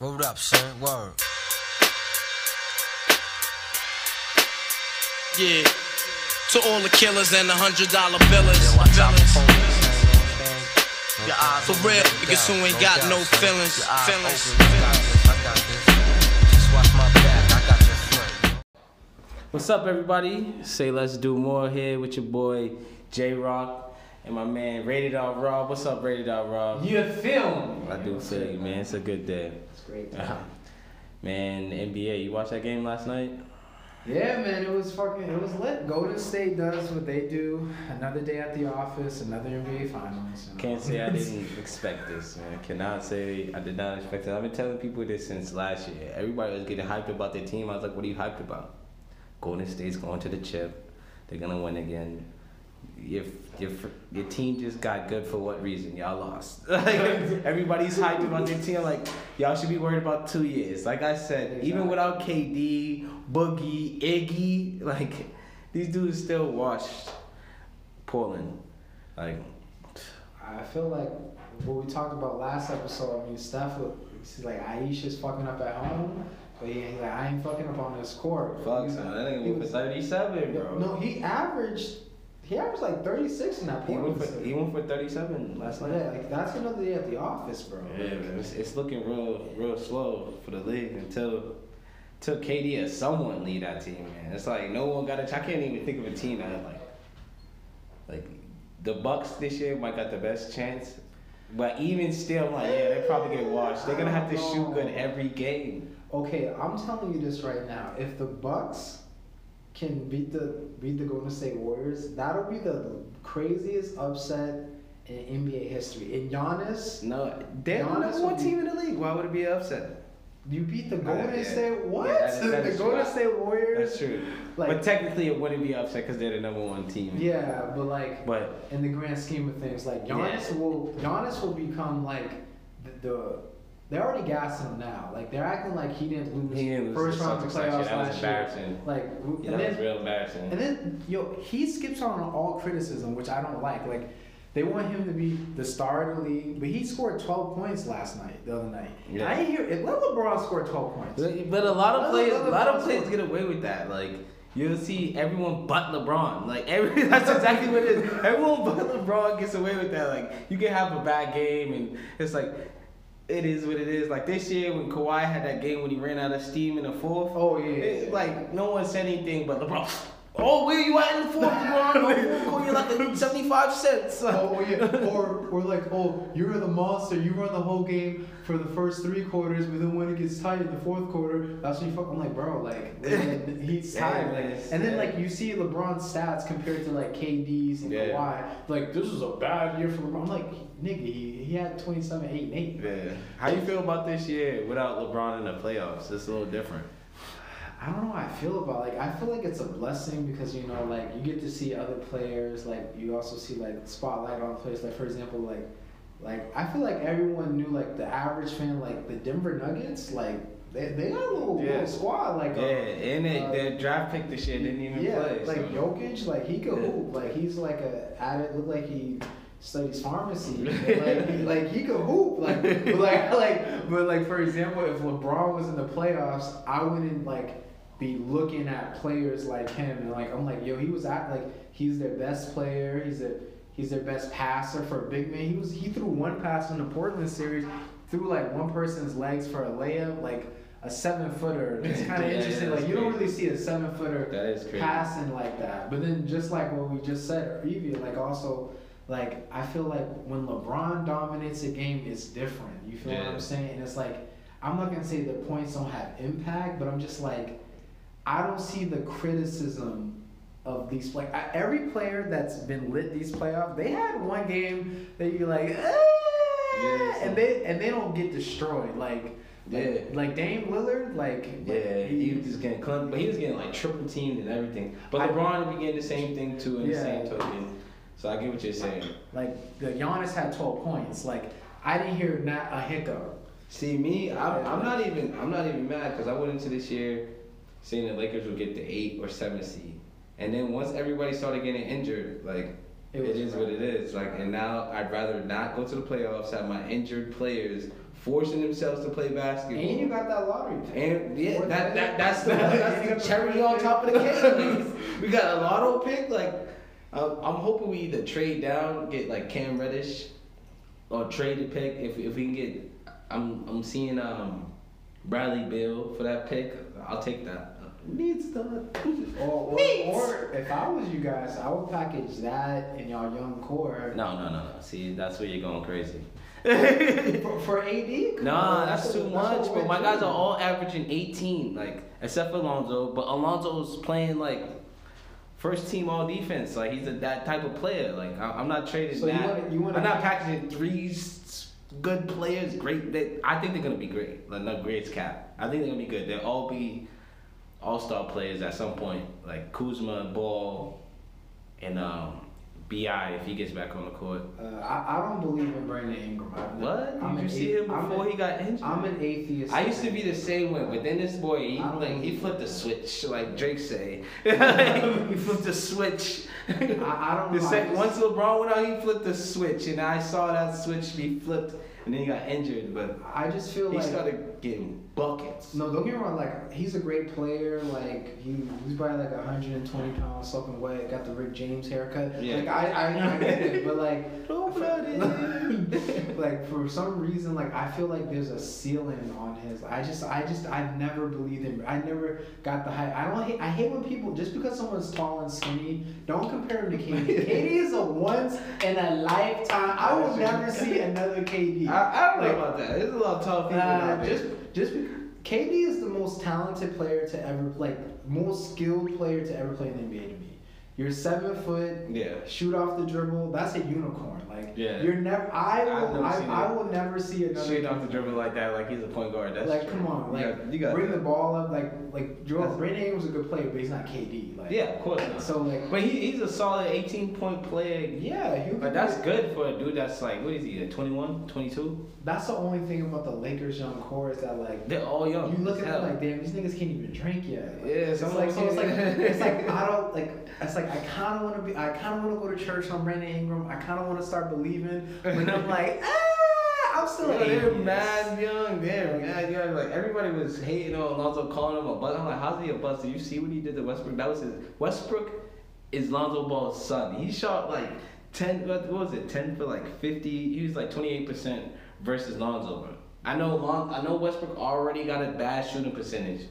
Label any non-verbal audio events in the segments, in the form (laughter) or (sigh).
Word up, son. Word. Yeah. To all the killers and the hundred dollar billers. Yo, watch Villains. for police, man, you know what I'm saying? Your eyes For real, no niggas who ain't got no feelings, feelings. open, I got this, I got this. Just watch my back, I got your front. What's up, everybody? Say let's do more here with your boy J Rock and my man Rated R Rob. What's up, Rated R Rob? You feel me? I do feel you, man. It's a good day. It's great. Uh-huh. Man, NBA, you watched that game last night? Yeah, man, it was fucking, it was lit. Golden State does what they do. Another day at the office, another NBA Finals. you know. Can't say I (laughs) didn't expect this, man. Cannot say I did not expect it. I've been telling people this since last year. Everybody was getting hyped about their team. I was like, what are you hyped about? Golden State's going to the chip. They're gonna win again. Your, your, your team just got good for what reason? Y'all lost. (laughs) like, everybody's hyped about their team. Like, y'all should be worried about two years. Like I said, even without KD, Boogie, Iggy, like, these dudes still washed Portland. Like, I feel like what we talked about last episode. I mean, Steph, was- he's like Ayesha's fucking up at home, but yeah, ain't like I ain't fucking up on this court. Fuck, son. That nigga was- 37, bro. No, he averaged. He averaged like 36 in that he, went for, he went for 37 last night. Yeah, like that's another day at the office, bro. Yeah, man, it's, it's looking real, real slow for the league until, until KD or someone lead that team, man. It's like no one got a. I can't even think of a team that like, like, the Bucks this year might got the best chance, but even still, I'm like, yeah, they probably get washed. They're gonna have to shoot good every game. Okay, I'm telling you this right now. If the Bucks can beat the beat the Golden State Warriors, that'll be the craziest upset in NBA history. And Giannis, No, they're the number one team in the league. Why would it be an upset? you beat the Uh, Golden yeah. State what? Yeah, that is- that the Golden true. State Warriors. That's true. Like- but technically, it wouldn't be upset because they're the number one team. Yeah, but like But in the grand scheme of things, like Giannis Yeah. will Giannis will become like the, the they're already gassing him now. Like they're acting like he didn't lose he didn't lose first the round of Celtics the last playoffs That was last year. embarrassing. Like Yeah, and that then was real embarrassing. And then, yo, he skips on all criticism, which I don't like. Like, they want him to be the star of the league, but he scored 12 points last night, the other night. Yeah. I ain't hear it. Let LeBron score 12 points. But but a lot of players, a lot of players get away with that. Like you'll see everyone but LeBron. Like every (laughs) that's exactly what it is. Everyone but LeBron gets away with that. Like you can have a bad game and it's like it is what it is. Like this year when Kawhi had that game when he ran out of steam in the fourth. Oh, yeah, it- like no one said anything but LeBron. Oh, where you at in the fourth, (laughs) LeBron? Oh, we'll call you like (laughs) seventy-five cents. Oh, oh yeah, or or like oh you're the monster. You run the whole game for the first three quarters, but then when it gets tight in the fourth quarter, that's when you fuck. I'm like, bro, like he's (laughs) tired. Like, and then like you see LeBron's stats compared to like KD's and Yeah. Kawhi. Like this is a bad year for LeBron. I'm like, nigga, he, he had 27, 8, and 8. Yeah. How you feel about this year without LeBron in the playoffs? It's a little different. I don't know how I feel about like I feel like it's a blessing because you know like you get to see other players like you also see like spotlight on players like for example like like I feel like everyone knew like the average fan like the Denver Nuggets like they, they got a little, Yeah. little squad like Yeah, uh, and it, uh, their draft pick this year didn't even yeah play. like so. Jokic like he could Yeah. hoop like he's like a added look like he studies pharmacy (laughs) like he, like he could hoop like but like (laughs) like but like for example if LeBron was in the playoffs I wouldn't like be looking at players like him and like I'm like yo he was at like he's their best player he's a he's their best passer for a big man he was he threw one pass in the Portland series threw like one person's legs for a layup like a seven footer it's (laughs) kind of Yeah, interesting yeah, like you don't really see a seven footer crazy. passing like that. But then just like what we just said earlier, like also like I feel like when LeBron dominates a game, it's different. You feel what I'm saying? And it's like I'm not gonna say the points don't have impact, but I'm just like I don't see the criticism of these play. I, every player that's been lit these playoffs, they had one game that you're like, "Ah," Yeah, and they and they don't get destroyed. Like, like, Yeah. like Dame Lillard, like Yeah, he- he was just getting clunked, but he was getting like triple teamed and everything. But LeBron would be the same thing too in the same token. So I get what you're saying. Like the Giannis had 12 points. Like I didn't hear not a hiccup. See me, I'm, I'm not even I'm not even mad because I went into this year saying the Lakers would get the eight or seven seed, and then once everybody started getting injured, like It it is what it is. Like, and now I'd rather not go to the playoffs, have my injured players forcing themselves to play basketball. And you got that lottery pick. And yeah, that, that that's the, You the the (laughs) cherry on top of the cake. we got a lotto pick. Like, I'm, I'm hoping we either trade down, get like Cam Reddish, or trade the pick. If if we can get, I'm I'm seeing um Bradley Beal for that pick. I'll take that. Needs done. Or, or, Neat. or if I was you guys, I would package that in y'all young core. No, no, no, no. See, that's where you're going crazy. (laughs) For, for AD? Nah, that's too what- much. what But my we're guys are all averaging 18, like except for Alonzo. But Alonzo's playing like first team all defense. Like he's a, that type of player. Like I, I'm not trading So you that. wanna- you wanna- I'm not packaging three s- good players. Great. They, I think they're gonna be great. Like not great cap. I think they're gonna be good. They'll all be all star players at some point. Like Kuzma, Ball, and um, Bi if he gets back on the court. Uh, I, I don't believe in Brandon Ingram. I'm, What? I'm Did you see him before an- he got injured? I'm an atheist. I used to be the same way, but then this boy, he like he flipped the switch, like Drake say. (laughs) (laughs) he flipped the switch. I, I don't (laughs) The know. Sec- just- once LeBron went out, he flipped the switch, and I saw that switch be flipped, and then he got injured. But I just feel he like started getting buckets. No, don't get me wrong. Like he's a great player. Like he, he's probably like 120 pounds, soaking wet. Got the Rick James haircut. Yeah. Like I, I, I get it, but like, (laughs) Cold-blooded. (laughs) like for some reason, like I feel like there's a ceiling on his. I just, I just, I never believed him. I never got the hype. I don't. Hate, I hate when people just because someone's tall and skinny, don't compare him to KD. (laughs) KD is a once in a lifetime. I will never see another KD. I, I don't Like, know about that. There's a lot of tall people there. just just because KD is the most talented player to ever like most skilled player to ever play in the NBA to me. You're seven foot, yeah. shoot off the dribble. That's a unicorn. Like Yeah. you're never. I will. never I, seen I will never see another. Straight off the dribble like that, like he's a point guard. That's like true. come on, You like got- you got bring that. the ball up. Like like Joel That's- Brandon Ingram's a good player, but he's not KD. Like Yeah, of course not. So like But he, he's a solid 18 point player. yeah, he But that's good for a dude that's like, what is he, like 21, 22? That's the only thing about the Lakers young core is that like They're all young. You look at Hell. them like, damn, these niggas can't even drink yet. Like, Yeah, it's some like, so it's like, it's like I (laughs) don't like. It's like I kind of want to be. I kind of want to go to church on Brandon Ingram. I kind of want to start believing, but I'm (laughs) like, ah, I'm still. Yo, an they're mad young. They're mad young. Like everybody was hating on Lonzo, calling him a bust. I'm like, how's he a bust? Did you see what he did to Westbrook? That was his. Westbrook is Lonzo Ball's son. He shot like ten. What, what was it? Ten for like fifty. He was like twenty eight percent versus Lonzo. Bro. I know Lon, I know Westbrook already got a bad shooting percentage.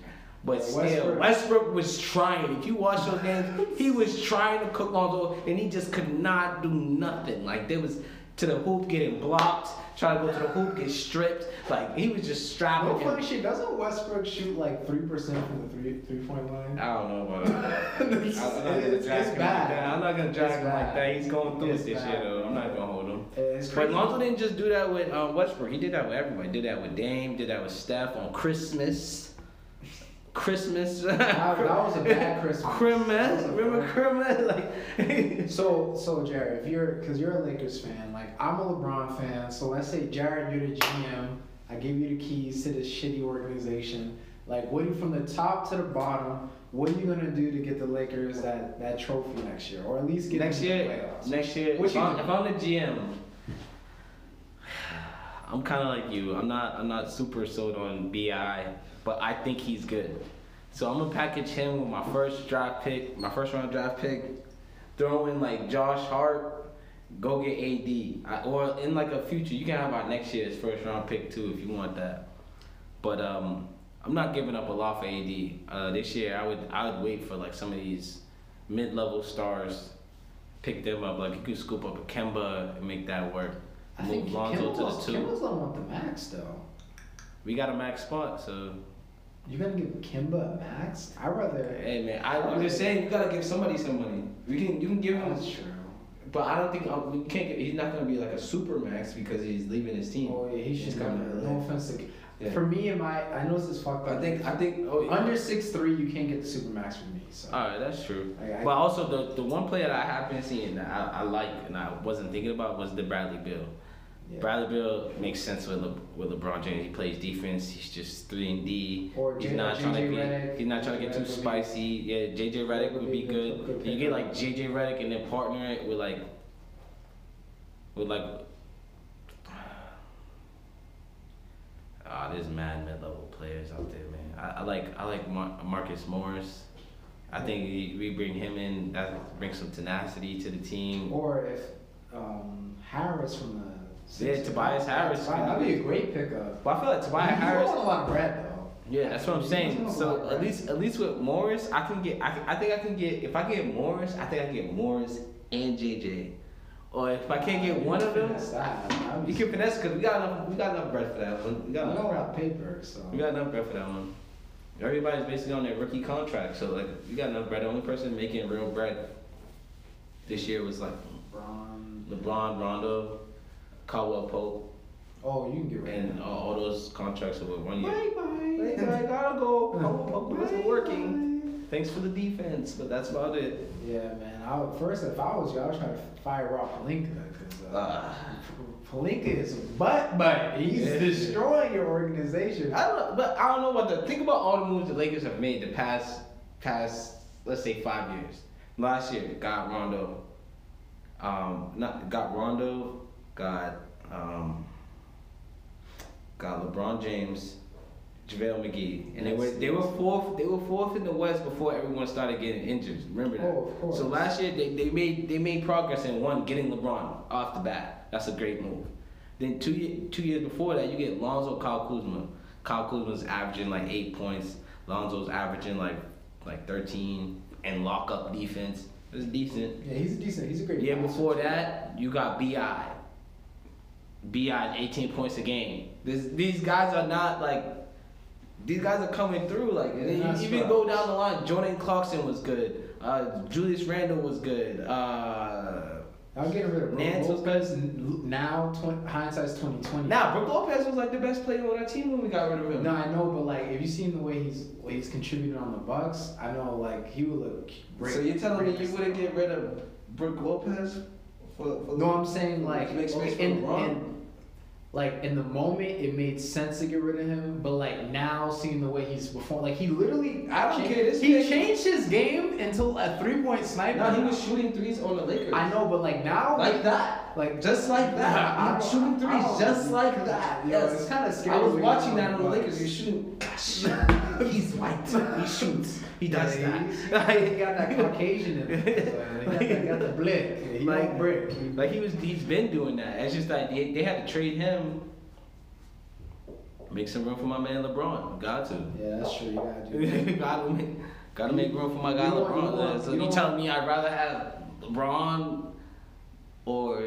But Yeah, still, Westbrook- Westbrook was trying. If you watch those games, he was trying to cook Lonzo, and he just could not do nothing. Like there was to the hoop getting blocked, trying to go to the hoop, get stripped. Like he was just strapping. No funny shit. Doesn't Westbrook shoot like three percent from the three three point line? I don't know about (laughs) that. I'm not It's- gonna it's- drag him bad. like that. I'm not gonna drag him like that. He's going through It's it this bad. year though. I'm not gonna hold him. It's But crazy. Lonzo didn't just do that with um, Westbrook. He did that with everybody. Did that with Dame. Did that with Steph on Christmas. Christmas. That, that was a bad (laughs) Christmas. Christmas. Remember Christmas? Like. (laughs) So, so Jared, if you're, cause you're a Lakers fan, like I'm a LeBron fan. So let's say Jared, you're the GM. I give you the keys to this shitty organization. Like, what do you from the top to the bottom? What are you gonna do to get the Lakers that that trophy next year, or at least get next year, playoffs? next year, What if you I'm, if I'm the GM, (sighs) I'm kind of like you. I'm not. I'm not super sold on Bi, but I think he's good. So I'm gonna package him with my first draft pick, my first round draft pick. Throw in like Josh Hart, go get AD, I, or in like a future, you can have our next year's first round pick too if you want that. But um, I'm not giving up a lot for AD. Uh, this year, I would I would wait for like some of these mid-level stars, pick them up. Like you could scoop up a Kemba and make that work. I Move think Lonzo to the two. Kemba's don't want the max though. We got a max spot, so You're gonna give Kemba a max? I'd rather. hey man, I, I'm just saying you gotta give somebody some money. We can you can give him, That's true. but I don't think uh, we can't. Get, he's not gonna be like a super max because he's leaving his team. Oh yeah, he He's should coming come. to No offense to. Yeah. For me and my, I know this is fucked up. I think I think oh, yeah. Under six three, you can't get the super max from me. So All right, that's true. I- I- but also the the one player that I have been seeing that I, I like and I wasn't thinking about was the Bradley Beal. Yeah. Bradley Beal makes sense with Le, with LeBron James. He plays defense. He's just three and D. Or he's J- not JJ trying to be. Redick. He's not trying to get too Redick would be- spicy. Yeah, JJ Redick would be good. good- you get like JJ Redick and then partner it with like with like Ah, there's mad mid level players out there, man. I, I like I like Mar- Marcus Morris. I think we, we bring him in. That brings some tenacity to the team. Or if um, Harris from the Yeah, Tobias Harris that'd be a great pickup. But I feel like Tobias He's Harris. a lot of bread though. Yeah, that's what I'm saying. on a lot So at least at least with Morris, I can get. I, can, I think I can get. If I get Morris, I think I can get Morris and JJ. Or if I can't get one of them, Finesse that. That'd be- you can finesse because we got enough. We got enough bread for that one. We got enough. about paper, so. We got enough bread for that one. Everybody's basically on their rookie contract, so like we got enough bread. The only person making real bread this year was like Braun. LeBron, Rondo, Caldwell Pope, Oh, you can get rid of and him. all, all those contracts over one year. Bye bye. Hey, I gotta go. Caldwell Pope wasn't working. bye. Thanks for the defense, but that's about it. Yeah, man. I would, first, if I was you, I would try to fire Rob Pelinka because uh, Ah. Pelinka is butt butt. He's Yeah. destroying your organization. I don't know, but I don't know what the think about all the moves the Lakers have made the past past let's say five years. Last year got Rondo, um, not got Rondo, got um, got LeBron James, JaVale McGee, and they were they were fourth they were fourth in the West before everyone started getting injured. Remember that? Oh, of course. So last year they, they made they made progress in one getting LeBron off the bat. That's a great move. Then two ye- two years before that you get Lonzo Kyle Kuzma. Kyle Kuzma's averaging like eight points. Lonzo's averaging like like thirteen and lock up defense. It's decent. Yeah, he's a decent. He's a great. Year before that, you got Bi. Bi 18 points a game. This, these guys are not like. These guys are coming through. Like Yeah, they- they're even scrubs. go down the line. Jordan Clarkson was good. Uh, Julius Randle was good. Uh, I'm getting rid of Brook Nance was Lopez. n- Now, 20, hindsight's twenty twenty. now Brook Lopez was like the best player on our team when we got rid of him. No, I know, but like, if you seen the way he's way he's contributed on the Bucks, I know like he would look great. so you're telling me you wouldn't get rid of Brook Lopez for? for No, I'm saying like make space in, in like in the moment it made sense to get rid of him, but like now seeing the way he's performing, like he literally I don't changed- care, this he nigga- changed his game until a three point sniper. No, he was shooting threes on the Lakers. I know, but like now, Like that. like Just like that. (laughs) I He don't- shooting threes just like that. Yo, yes. it's kinda scary I was watching that on the (laughs) Lakers. He's shooting. (laughs) He's white. He shoots. He does Yeah, that. He got that Caucasian in him. He got, got the blick. He Like- brick. Like he was, he's been doing that. It's just like they, they had to trade him. Make some room for my man LeBron. Got to. Yeah, that's true. You gotta do (laughs) gotta make, gotta make room for my guy You LeBron. so you you, telling me I'd rather have LeBron or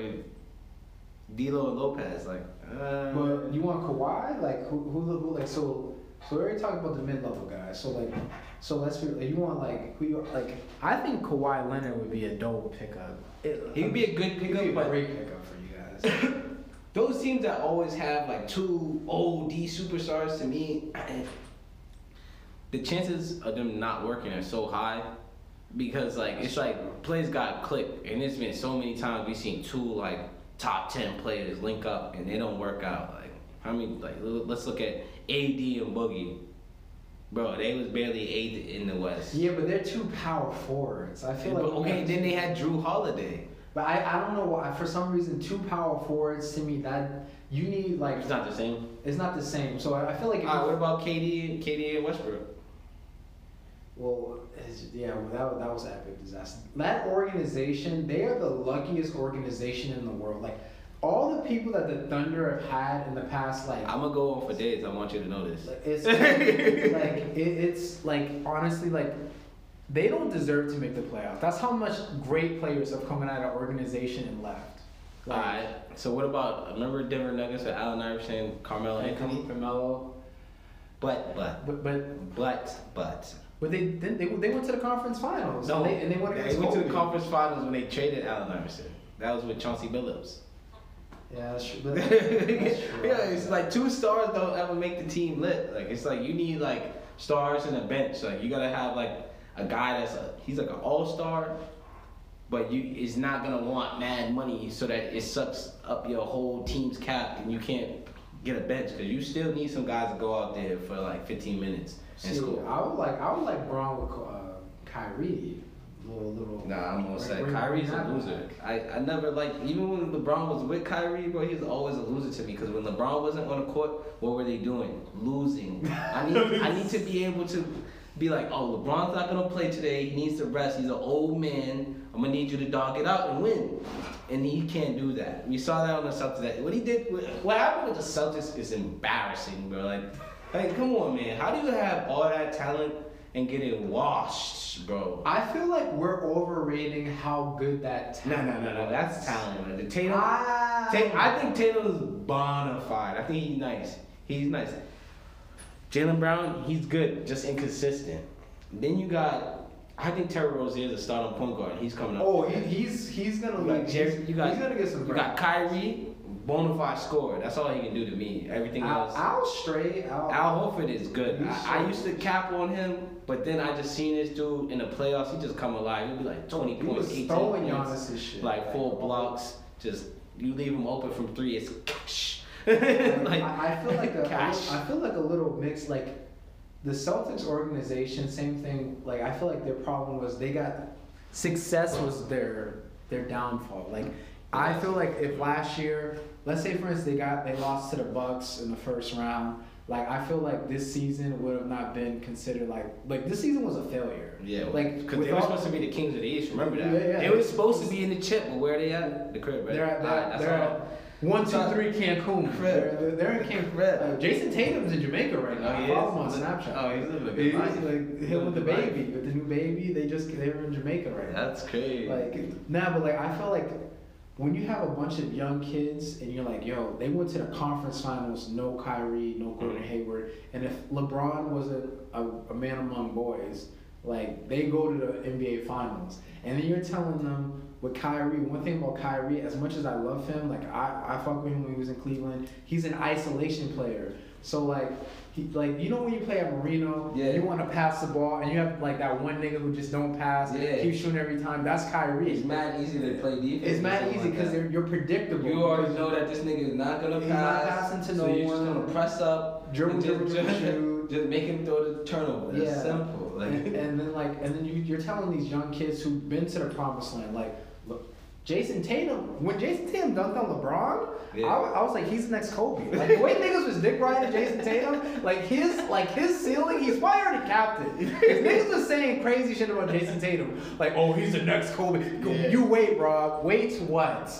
D'Lo and Lopez? Like, uh, But you want Kawhi? Like who? Who? who like so? So we already talked about the mid-level guys. So like, so let's be. Like, you want like who? You like? I think Kawhi Leonard would be a dope pickup. It, he would be a good He'd be pickup, a but great pickup for you guys. (laughs) those teams that always have like two OD superstars to me, the chances of them not working are so high because like it's like plays got clicked and it's been so many times we've seen two like top ten players link up and they don't work out. Like how many like let's look at AD and Boogie. Bro, they was barely eighth in the West. yeah, but they're two power forwards. I feel like. But, okay, then they had Jrue Holiday. But I, I don't know why. For some reason, two power forwards to me that you need like It's not the same. it's not the same. So I, I feel like. Alright, what about KD KD and Westbrook? Well, yeah, well, that, that was an epic disaster. That organization, they are the luckiest organization in the world. Like, all the people that the Thunder have had in the past, like, I'm gonna go on for days. I want you to know this. like, it's like it, it's like honestly like they don't deserve to make the playoffs. That's how much great players have come out of organization and left. Like, Alright. So what about remember Denver Nuggets with Allen Iverson, Carmelo Anthony Anthony? Carmelo, But but but but but but but they then they, they went to the conference finals. no, and they, and they went they went to the conference finals when they traded Allen Iverson. That was with Chauncey Billups. Yeah, that's true. But (laughs) that's true. yeah, it's like two stars don't ever make the team lit. Like it's like you need like stars and a bench. Like you gotta have like a guy that's a he's like an all star, but you is not gonna want mad money so that it sucks up your whole team's cap and you can't get a bench because you still need some guys to go out there for like 15 minutes and See, score. I would like I would like Braun with uh, Kyrie. Little little. Nah, I'm gonna say Kyrie's a loser. I, I never like even when LeBron was with Kyrie, bro, he was always a loser to me because when LeBron wasn't on the court, what were they doing? Losing. I need I need to be able to be like, oh, LeBron's not gonna play today. He needs to rest. He's an old man. I'm gonna need you to dog it out and win. And he can't do that. We saw that on the Celtics. That what he did, what happened with the Celtics is embarrassing, bro. Like, like come on, man. How do you have all that talent and getting it washed, bro? I feel like we're overrating how good that No, talent. no, no, no. That's talent. The Tatum. Ah. Ta- I think Tatum's bona fide. I think he's nice. He's nice. Jaylen Brown, he's good, just inconsistent. Then you got, I think Terry Rozier is a starting point guard. He's coming up. Oh, he, he's he's gonna you like Jerry. You got he's gonna get some. You got Kyrie, bona fide scorer. That's all he can do to me. Everything Al, else. Al straight. Al, Al Horford is good. I, I used to cap on him, but then I just seen this dude in the playoffs. He just come alive. He'll be like 20 he points, was 18 throwing points, like four blocks. Just you leave him open from three, it's cash. (laughs) Like, like I, I feel like a, cash. I feel like a little mix. Like the Celtics organization, same thing. Like I feel like their problem was they got success was their their downfall. Like I feel like if last year, let's say for instance they got they lost to the Bucks in the first round. Like I feel like this season would have not been considered like like this season was a failure. Yeah, like because they were supposed to be the kings of the East. Remember that? Yeah, yeah. They were supposed to be in the chip, but where are they at? The crib, right? They're at, they're, that's they're all. at one, two, three, Cancun. Crib. They're, they're, in Cancun. Uh, Jayson Tatum's in Jamaica right now. Oh, I follow him on Snapchat. Oh, he's living a good He's life. like him with the baby, with the new baby. They just they were in Jamaica right now. That's crazy. Like nah, but like I feel like when you have a bunch of young kids and you're like, yo, they went to the conference finals, no Kyrie, no Gordon Mm-hmm. Hayward, and if LeBron wasn't a, a man among boys, like they go to the NBA finals, and then you're telling them with Kyrie. One thing about Kyrie, as much as I love him, like I I fuck with him when he was in Cleveland. He's an isolation player, so like. He, like you know when you play at Marino, Yeah. you want to pass the ball, and you have like that one nigga who just don't pass, Yeah. keep shooting every time. That's Kyrie. it's mad easy to play defense. It's mad easy because that. you're predictable. You already know that this nigga is not gonna He's pass. not passing to so no you're just gonna press up, Dribble, and dribble, just, dribble, just, shoot. (laughs) just make him throw the turnover. That's Yeah. simple. Like, and, and then like and then you, you're telling these young kids who've been to the promised land like Jayson Tatum when Jayson Tatum dunked on LeBron Yeah. I, I was like he's the next Kobe. Like the way niggas was dick riding Jayson Tatum like his like his ceiling he's probably already captain. If (laughs) niggas was saying crazy shit about Jayson Tatum. Like oh he's the next Kobe. Yeah. you wait bro wait what?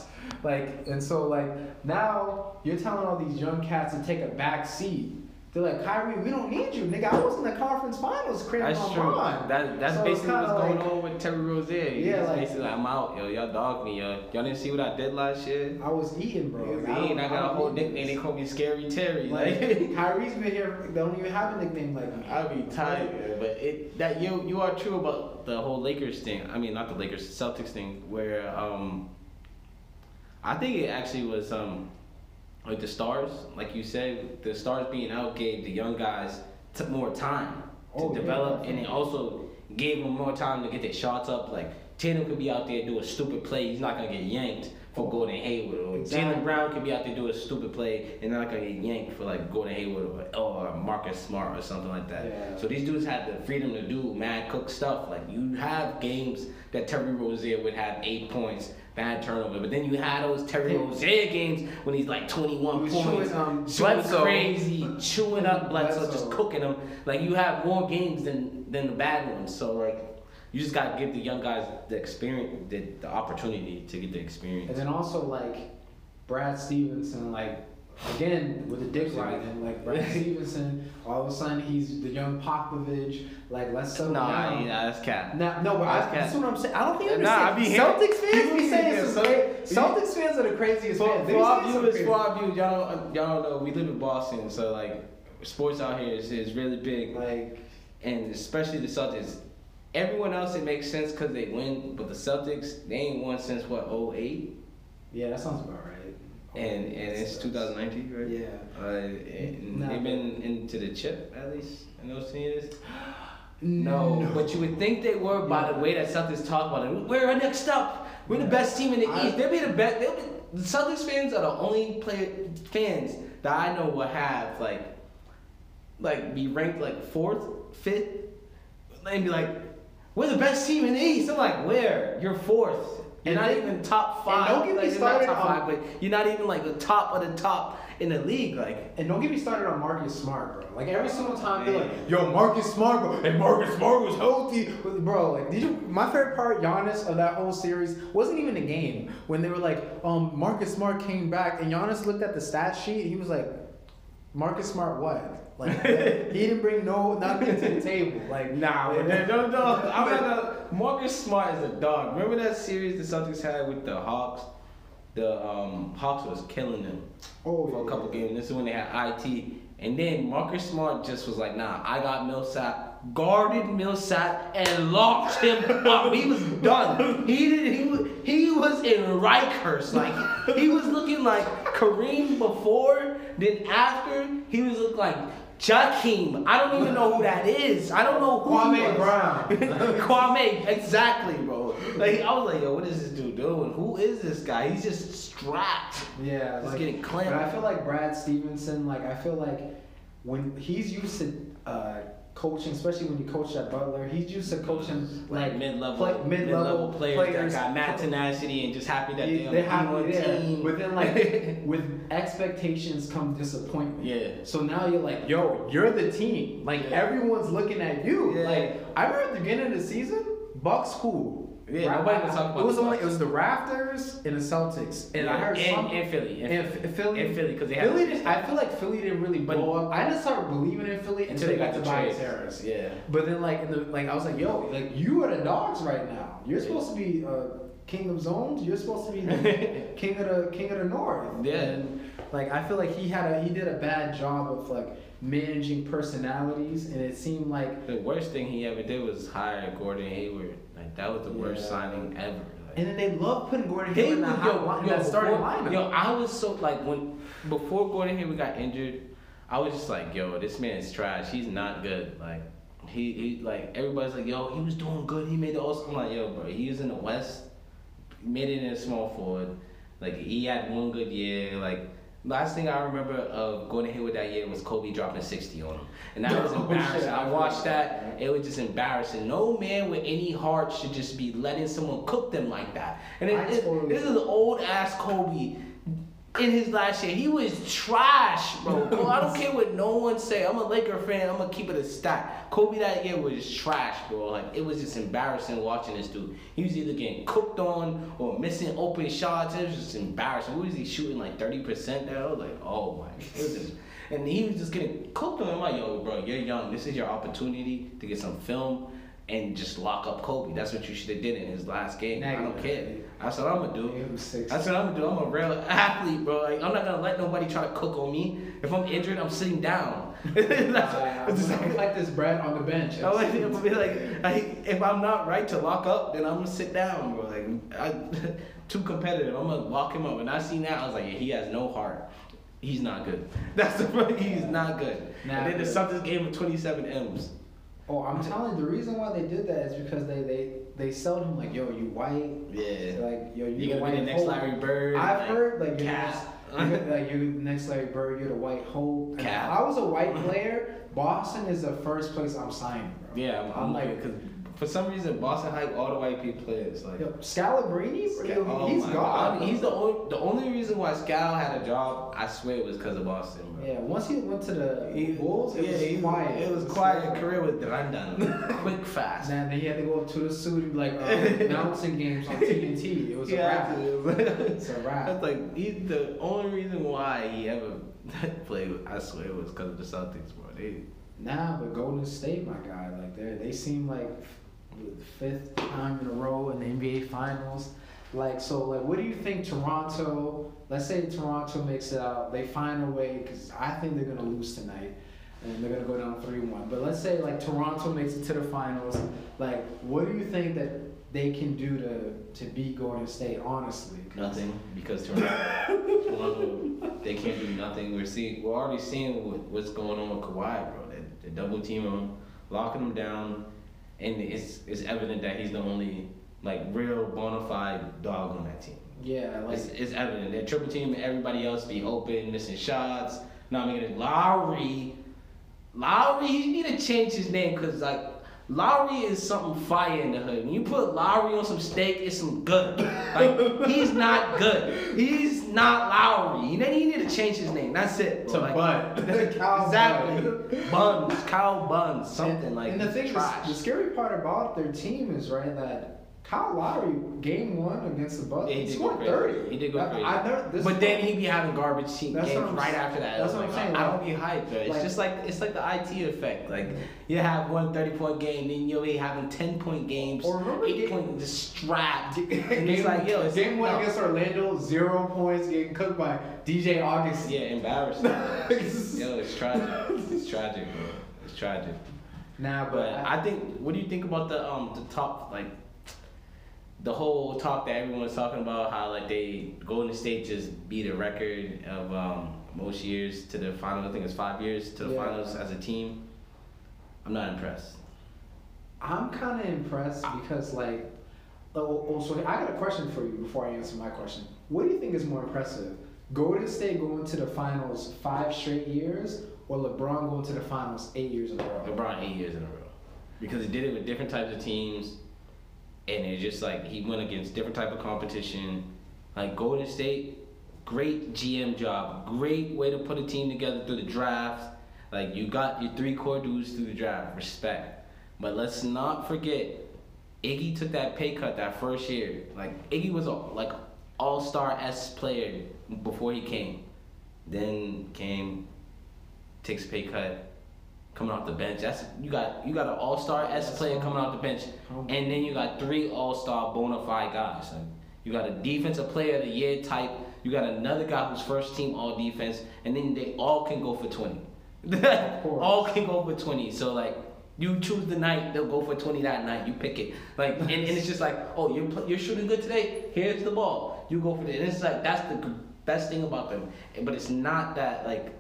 Like and so like now you're telling all these young cats to take a back seat they're like Kyrie we don't need you nigga I was in the conference finals cramping That's my true. mind. That, that's So basically what's going like- on with Terry Rozier. Yeah, like- basically like, I'm out, yo. Y'all dog me, yo. Y'all didn't see what I did last year. I was eating, bro. Like, I, don't- I got a whole nickname. They call me Scary Terry. Like Like, (laughs) Kyrie's been here. They don't even have a nickname like me. I'll be tired, but it that you you are true about the whole Lakers thing. I mean, not the Lakers, Celtics thing, where um, I think it actually was um, like the stars, like you said, the stars being out gave the young guys took more time to Oh, yeah, develop, and it also gave them more time to get their shots up. Like Tatum could be out there do a stupid play, he's not gonna get yanked for Gordon Hayward, or Exactly. Jaylen Brown could be out there do a stupid play and not gonna get yanked for like Gordon Hayward or, or Marcus Smart or something like that. Yeah. So these dudes had the freedom to do mad cook stuff. Like you have games that Terry Rozier would have eight points, bad turnover, but then you had those Terry. Rozier games when he's like 21 He points, chewing, um, Bledsoe. crazy, chewing up Bledsoe, Bledsoe. just cooking them. Like you have more games than than the bad ones. So like you just gotta give the young guys the experience, the, the opportunity to get the experience. And then also like Brad Stevenson, like again with the dick riding, like (laughs) Brad Stevenson. All of a sudden he's the young Popovich. Like let's settle Nah, down. yeah, that's cat. Nah, no, but I, That's that's what I'm saying. I don't think you Nah, I be understand. hearing- Celtics fans be saying saying some cra- Celtics fans are the craziest For, fans. For our viewers, for our viewers, y'all don't, y'all don't know. We live in Boston, so like sports out here is, is really big, like and especially the Celtics. Everyone else it makes sense because they win, but the Celtics they ain't won since what 08? yeah, that sounds about right. And and it's 2019, right? Yeah. Uh, and Nah, they've been into the chip at least in those ten years. (gasps) No, but you would think they were by the way that Celtics talk about it. We're next up. We're the best team in the I- East. They'll be the best. They'll be, the Celtics fans are the only player fans that I know will have like, like be ranked like fourth, fifth, and be like, we're the best team in the East. I'm like, where? You're fourth. You're And not even top five. don't get me like, you're not started top on- five, but you're not even like the top of the top in the league. Like, And don't get me started on Marcus Smart, bro. Like every single time they're like, "Yo, Marcus Smart, bro," and Marcus Smart was healthy, bro. Like, did you? My favorite part, Giannis, of that whole series wasn't even the game when they were like, um, Marcus Smart came back, and Giannis looked at the stat sheet. He was like, Marcus Smart, what? Like, he didn't bring no nothing to the table. Like, Nah, man, no, no. I'm not gonna. Marcus Smart is a dog. Remember that series the Celtics had with the Hawks? The um, Hawks was killing them Oh, for a yeah. couple games. This is when they had IT. And then Marcus Smart just was like, nah, I got Millsap, guarded Millsap, and locked him up. He was done. He did. He was. He was in Rikers. Like he was looking like Kareem before. Then after, he was looking like Jakeem. I don't even know who that is. I don't know who Kwame. Brown. (laughs) Kwame, exactly, bro. Like I was like, yo, what is this dude doing? Who is this guy? He's just strapped. Yeah, He's like, getting clamped. But I feel like Brad Stevenson, like I feel like when he's used to uh, coaching, especially when you coach at Butler, he's used to coaching like mid-level, play- mid-level, players, players that got mad tenacity and just happy that Yeah, they're have one yeah. team. But then like (laughs) with expectations come disappointment. Yeah. So now you're like, yo, you're the team. Like Yeah. everyone's looking at you. Like I remember at the beginning of the season, Bucks cool. Yeah, Right? nobody was talking about It was the only it was the Raptors and the Celtics, and I heard and, some and Philly, and, and Philly, and Philly, 'cause they had- Philly. I feel like Philly didn't really But- blow up. I didn't start believing in Philly until, they got, Tobias trade. Harris. Yeah. But then, like in the like, I was like, yo, like you are the dogs right now. You're supposed to be uh, king of zones. You're supposed to be the (laughs) king of the king of the north. Yeah. And like I feel like he had a he did a bad job of like managing personalities, and it seemed like. The worst thing he ever did was hire Gordon Hayward. Like that was the worst Yeah. signing ever. Like, And then they love putting Gordon Hayward in that, yo, hot yo, that starting before- lineup. Yo, I was so like when before Gordon Hayward got injured, I was just like, yo, this man is trash. He's not good. Like he, he like everybody's like, yo, he was doing good. He made the All. I'm like, yo, bro, he was in the West, made it in a small forward. Like he had one good year. Like last thing I remember of Gordon Hayward that year was Kobe dropping 60 on him, and that was (laughs) Oh, embarrassing. I watched that. It was just embarrassing. No man with any heart should just be letting someone cook them like that. And it, it- this is an old ass Kobe. In his last year, he was trash, bro. (laughs) Kobe, I don't care what no one say. I'm a Laker fan. I'm gonna keep it a stat. Kobe that year was trash, bro. Like it was just embarrassing watching this dude. He was either getting cooked on or missing open shots. It was just embarrassing. What was he shooting like 30 percent there? I was like, oh my goodness. And he was just getting cooked on. I'm like, yo, bro, you're young. This is your opportunity to get some film and just lock up Kobe. That's what you should have did in his last game. I don't care. That's what I'm gonna do. That's what I'm gonna do. I'm a real athlete, bro. Like I'm not gonna let nobody try to cook on me. If I'm injured, I'm sitting down. Uh, it's just like, like this bread on the bench. I like, be like, like, if I'm not right to lock up, then I'm gonna sit down, bro. Like, I, (laughs) too competitive. I'm gonna lock him up. And I seen that, I was like, yeah, he has no heart. He's not good. (laughs) That's the point. he's not good. Nah, and then the. Celtics gave him 27 M's. Oh, I'm telling you, the reason why they did that is because they they they sold him like, yo, you white, Yeah. like yo, you You're gonna be white the next hope. Larry Bird. I've like, heard like you're, Cap. the next, you're, like you're next Larry Bird, you're the white hope. And Cap. If I was a white player, Boston is the first place I'm signing, bro. Yeah, I'm, I'm like, cause for some reason Boston hype all the white people players. Like, Yo, Scalabrine, bro, Oh he's gone. God. He's the only the only reason why Scal had a job. I swear it was because of Boston. Bro. yeah. Once he went to the He- Bulls, it yeah, was he- quiet. It was quiet. Career with Randan, (laughs) quick, fast. And then he had to go up to the suit and be like uh, (laughs) announcing games on TNT. It was a Yeah, wrap. it's a wrap. That's like he's the only reason why he ever (laughs) played. I swear it was because of the Celtics, bro. They Nah, but Golden State, my guy, like they they seem like the fifth time in a row in the NBA Finals. Like so, like what do you think Toronto? Let's say Toronto makes it out, they find a way because I think they're gonna lose tonight, and they're gonna go down three one. But let's say like Toronto makes it to the finals. Like, what do you think that they can do to to beat Golden State? honestly? nothing because Toronto, (laughs) Toronto, they can't do nothing. We're seeing, we're already seeing what, what's going on with Kawhi, bro. They, they double team him, locking him down, and it's it's evident that he's the only like real bona fide dog on that team. Yeah, like It's, it's evident. They're triple teaming everybody else be open, missing shots, not making it. Lowry, Lowry, he need to change his name because like Lowry is something fire in the hood. When you put Lowry on some steak, it's some good. Like he's not good. He's not Lowry. Then he need to change his name. That's it. bro. To Like, (laughs) Bud. Kyle exactly. Bud. Buns, Kyle Buns, something and, like And the thing is, the scary part about their team is right that Kyle Lowry, game one against the Bucks, he he scored thirty. He did go I- crazy. I this but then what- he be having garbage team games right after that. that's what I'm saying, I don't be hyped, bro. It's like- just like it's like the IT effect. Like you have one 30 point game, then you'll be having 10 point games, Or remember eight game- point just strapped. and game, it's like yo, it's game one no. against Orlando, zero points, getting cooked by DJ August. Yeah, embarrassing. (laughs) yo, it's tragic. It's tragic, bro. It's tragic. Nah, but, But I think, what do you think about the um the top like the whole talk that everyone was talking about how like they Golden State just beat a record of um most years to the finals. I think it's five years to the Yeah. finals as a team. I'm not impressed. I'm kind of impressed because like, oh, oh, so I got a question for you before I answer my question. What do you think is more impressive? Golden State going to the finals five straight years, or LeBron going to the finals eight years in a row? LeBron eight years in a row because he did it with different types of teams, and it's just like he went against different type of competition. Like Golden State, great GM job, great way to put a team together through the draft. Like you got your three core dudes through the draft, respect. But let's not forget, Iggy took that pay cut that first year. Like Iggy was a like all star S player before he came. Then came, takes a pay cut, coming off the bench. That's you got you got an all star S player coming off the bench, oh. and then you got three all star bona fide guys. Like, you got a defensive player of the year type. You got another guy who's first team all defense, and then they all can go for twenty. (laughs) all can go for twenty. So like. You choose the night, they'll go for 20 that night. You pick it. Like, and, and it's just like, oh, you're, you're shooting good today? Here's the ball. You go for it. And it's like, that's the best thing about them. But it's not that, like,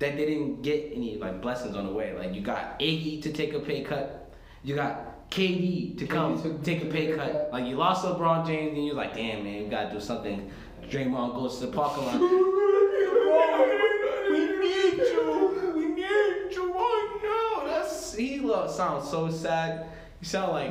that they didn't get any like blessings on the way. Like you got Iggy to take a pay cut, you got KD to come took- take a pay pay cut. cut. Like you lost LeBron James, and you're like, damn man, we gotta do something. Draymond goes to the parking lot. (laughs) we need you. We need you right now. That's he lo- sounds so sad. You sound like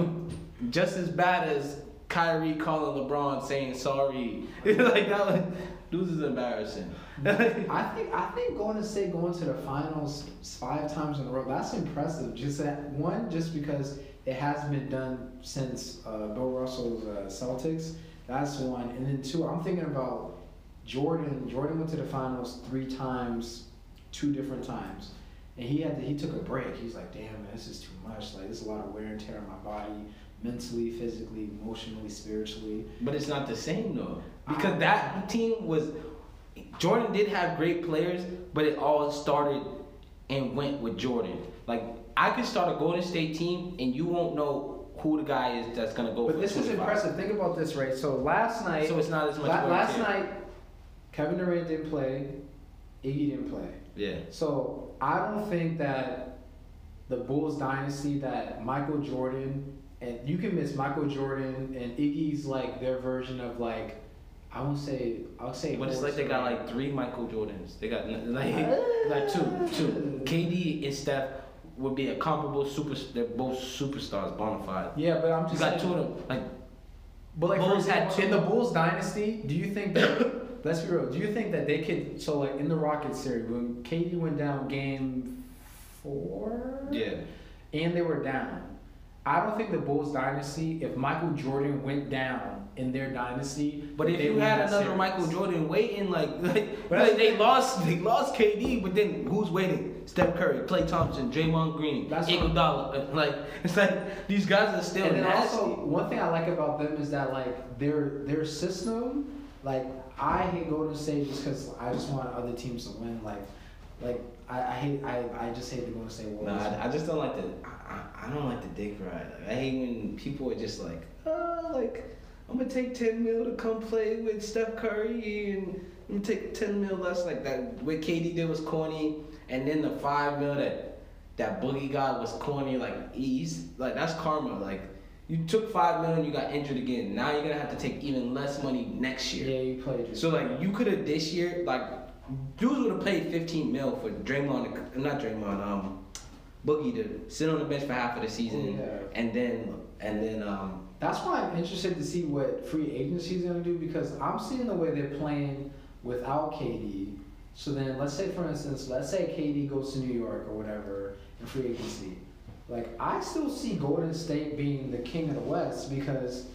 just as bad as Kyrie calling LeBron saying sorry. (laughs) like that was, dudes is embarrassing. (laughs) I think I think Golden State going to the finals five times in a row. That's impressive. Just that one, just because it hasn't been done since uh, Bill Russell's uh, Celtics. That's one, and then two. I'm thinking about Jordan. Jordan went to the finals three times, two different times, and he had to, he took a break. He's like, damn, man, this is too much. Like, there's a lot of wear and tear on my body, mentally, physically, emotionally, spiritually. But it's not the same though, because that team was. Jordan did have great players, but it all started and went with Jordan. Like I could start a Golden State team, and you won't know who the guy is that's gonna go. But this is impressive. Think about this, right? So last night, So it's not as much. La- last night, Kevin Durant didn't play, Iggy didn't play. Yeah. So I don't think that the Bulls dynasty that Michael Jordan and you can miss Michael Jordan and Iggy's like their version of like I won't say I'll say. But it's like they got like three Michael Jordans. They got like like ah. two, two. KD and Steph would be a comparable super. They're both superstars, bona fide. Yeah, but I'm You just got saying, two of them. Like But like Bulls had two- in the Bulls dynasty, do you think that (coughs) let's be real? Do you think that they could? So like in the Rockets series, when KD went down game four, yeah. and they were down. I don't think the Bulls dynasty, if Michael Jordan went down in their dynasty, But if they you had another series. Michael Jordan waiting, like, (laughs) like, like they lost, they lost KD, but then who's waiting? Steph Curry, Klay Thompson, Draymond Green, That's Iguodala. (laughs) Like it's like these guys are still and then nasty. also one thing I like about them is that like their their system, like I hate Golden State just because I just want other teams to win. Like, like I, I hate I, I just hate the Golden State no, Warriors. I, I just don't like the. I, I, don't like the dick ride. Like, I hate when people are just like, oh, like I'm gonna take ten mil to come play with Steph Curry, and I'm gonna take ten mil less. Like that, what KD did was corny, and then the five mil that that Boogie got was corny. Like he's like that's karma. Like you took five million, you got injured again. Now you're gonna have to take even less money next year. yeah, you played. So like you could have this year like dudes would have paid 15 mil for Draymond, not Draymond, um, Boogie to sit on the bench for half of the season, Yeah. and then and then um, That's why I'm interested to see what free agency is going to do because I'm seeing the way they're playing without KD. So then, let's say, for instance, let's say KD goes to New York or whatever in free agency. Like, I still see Golden State being the king of the West because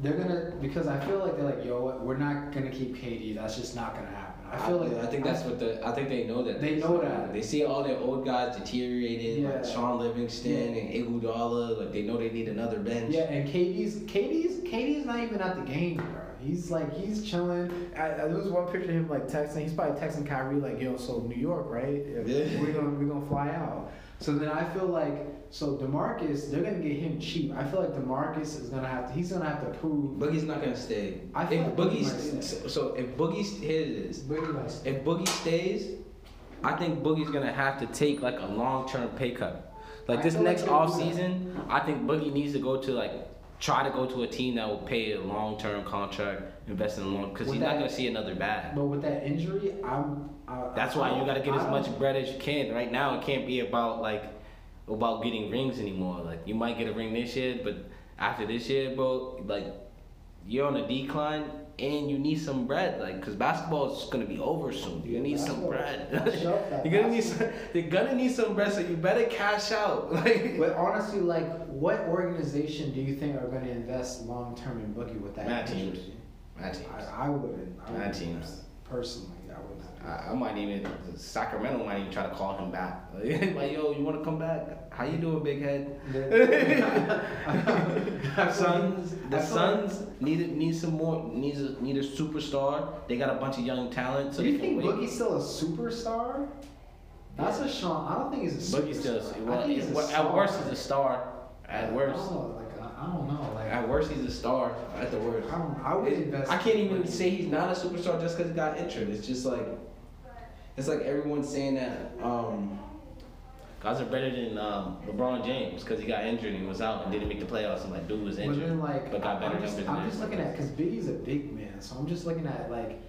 they're gonna. Because I feel like they're like, yo, what, we're not gonna keep KD. That's just not gonna happen. I feel like I think that's what the I think they know that They know that. they see all their old guys deteriorated, like Shaun Livingston Yeah. and Iguodala, like they know they need another bench. Yeah, and KD's KD's KD's not even at the game, bro. He's like he's chilling. I, I, there was one picture of him like texting. He's probably texting Kyrie like, "Yo, so New York, right? Yeah. We're gonna we're gonna fly out." So then I feel like so Demarcus, they're gonna get him cheap. I feel like Demarcus is gonna have to. He's gonna have to prove. Boogie's not gonna stay. I feel if like Boogie's so, so if Boogie's here it is. Boogie If Boogie stays, I think Boogie's gonna have to take like a long term pay cut. Like I this feel like next off season, I think Boogie needs to go to like try to go to a team that will pay a long term contract, invest in a long because he's not gonna see another bag. But with that injury, I'm. I, That's I why you gotta get as much bread as you can. Right now, it can't be about like about getting rings anymore. Like you might get a ring this year, but after this year, bro, like you're on a decline and you need some bread. Like, cause basketball is gonna be over soon. You need some bread. (laughs) You're gonna need some. They're gonna need some bread, so you better cash out. (laughs) Like, But honestly, like, what organization do you think are going to invest long term in Boogie with that Mad teams. Mad teams. I, I wouldn't. I Mad wouldn't teams. Personally, I. I, I might even Sacramento might even try to call him back. (laughs) Like, yo, you want to come back? How you doing, big head? (laughs) Suns, the Suns need need some more needs a, need a superstar. They got a bunch of young talent, so Do you think wait. Boogie's still a superstar? That's a Sean. I don't think he's a superstar. Boogie's still I well, think he's a at worst he's a star. At worst, don't. Like I, I don't know. Like at worst he's a star. At the worst, I don't. I would invest. I can't even say he's not a superstar just because he got injured. It's just like it's like everyone's saying that um, guys are better than um, LeBron James because he got injured and he was out and didn't make the playoffs. And like dude was injured, But injured, then, like, but got better I'm just, numbers. I'm just looking at because Biggie's a big man, so I'm just looking at like,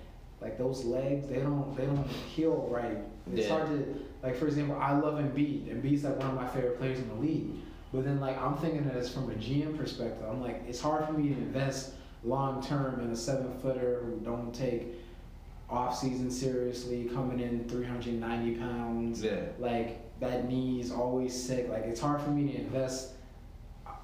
like those legs. They don't, they don't heal right. It's Yeah. hard to, like, for example, I love Embiid. Embiid's like one of my favorite players in the league. But then, like, I'm thinking of this from a GM perspective. I'm like, it's hard for me to invest long term in a seven footer who don't take off season seriously, coming in 390 pounds Yeah. like that knee is always sick. Like it's hard for me to invest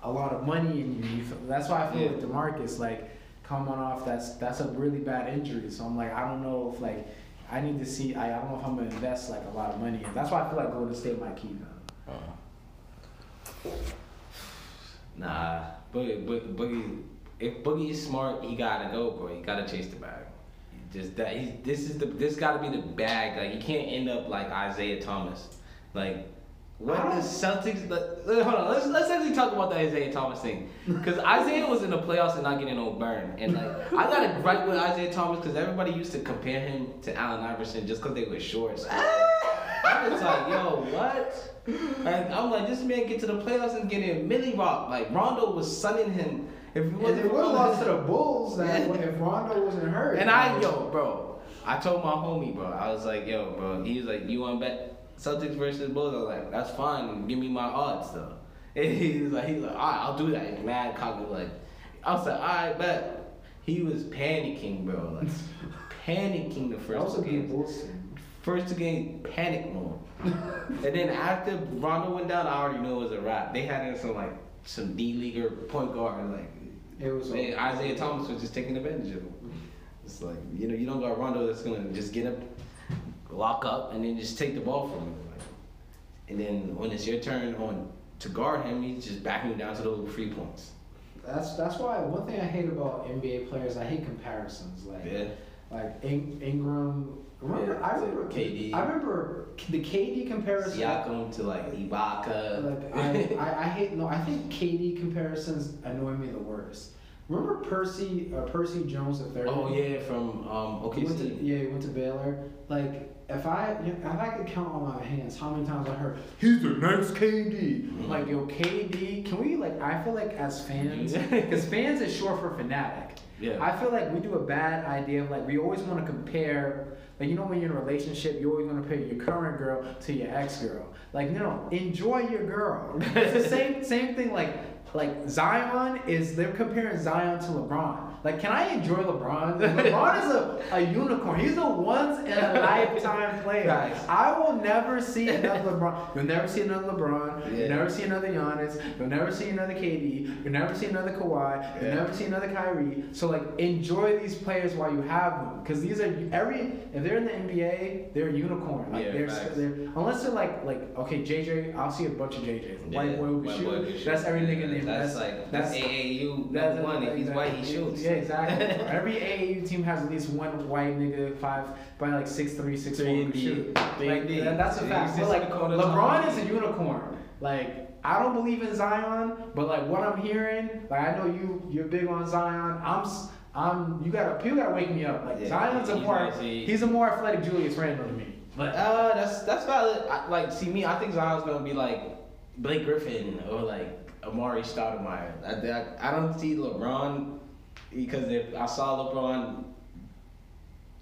a lot of money in you. you feel- That's why I feel Yeah. with Demarcus, like coming off that's that's a really bad injury. So I'm like, I don't know if like I need to see. I, I don't know if I'm gonna invest like a lot of money. in. That's why I feel like Golden State might keep him. Nah, Boogie, Boogie, Boogie, if Boogie is smart, he gotta go, bro. He gotta chase the bag. Just that. He's, this is the. This gotta be the bag. Like he can't end up like Isaiah Thomas. Like what I the Celtics? Let, hold on. Let's let's actually talk about the Isaiah Thomas thing. (laughs) Because Isaiah was in the playoffs and not getting no burn. And like I got a gripe with Isaiah Thomas because everybody used to compare him to Allen Iverson just because they were shorts. (laughs) I was like, yo, what? Like, I'm like, this man get to the playoffs and getting Millie Rock. Like Rondo was sunning him. If it they would have lost to the Bulls that (laughs) if Rondo wasn't hurt. And I, yo, bro, I told my homie, bro, I was like, yo, bro, he was like, you want to bet Celtics versus Bulls? I was like, that's fine. Give me my odds, though. (laughs) And he was like, he was like, all right, I'll do that. Mad cocky, like, I was like, all right, bet. He was panicking, bro, like, (laughs) panicking the first was a two. Bulls. First two games, panic mode. and then after Rondo went down, I already knew it was a wrap. They had in some like some D leaguer point guard, like It was. man, Isaiah Thomas was just taking advantage of him. Mm-hmm. It's like you know you don't got Rondo that's gonna just get up, lock up, and then just take the ball from him. Like, and then when it's your turn on to guard him, he's just backing you down to those free points. That's that's why one thing I hate about NBA players, I hate comparisons. Like Yeah. like In- Ingram. Remember, Yeah, I remember KD. I remember the KD comparison. Siakam to like Ibaka. Like I, I, I hate no. I think KD comparisons annoy me the worst. Remember Percy uh, Percy Jones the third? oh yeah, from um He went to, OKC. yeah, he went to Baylor. Like if I if I could count on my hands how many times I heard he's the next KD. Like yo, KD. Can we like? I feel like as fans, (laughs) because fans is short for fanatic. Yeah. I feel like we do a bad idea of like we always want to compare. Like you know when you're in a relationship, you always want to compare your current girl to your ex girl. Like no, enjoy your girl. (laughs) It's the same same thing. Like like Zion is they're comparing Zion to LeBron. Like, can I enjoy LeBron? (laughs) LeBron is a, a unicorn. He's a once in a (laughs) lifetime player. I will never see another LeBron. You'll never see another LeBron. Yeah. You'll never see another Giannis. You'll never see another KD. You'll never see another Kawhi. You'll Yeah. never see another Kyrie. So like, enjoy these players while you have them, because these are every. If they're in the NBA, they're a unicorn. Like Yeah, they're, facts. they're unless they're like like okay JJ. I'll see a bunch of JJs. White Yeah, boy who shoot. boy who can That's every nigga named. That's like that's that's AAU that's one. If he's white, he shoots. Yeah, exactly. Every AAU team has at least one white nigga, five by like six three, six four, Three and shoot. Like that- that's a fact. But like LeBron is a unicorn. Like I don't believe in Zion, but like what I'm hearing, like I know you you're big on Zion. I'm I'm you gotta people gotta wake me up. Like Yeah, Zion's a he's more nice. He- he's a more athletic Julius Randle to me. But Uh, that's that's valid. I, like, see me, I think Zion's gonna be like Blake Griffin or like Amar'e Stoudemire. I, I, I don't see LeBron because if I saw LeBron,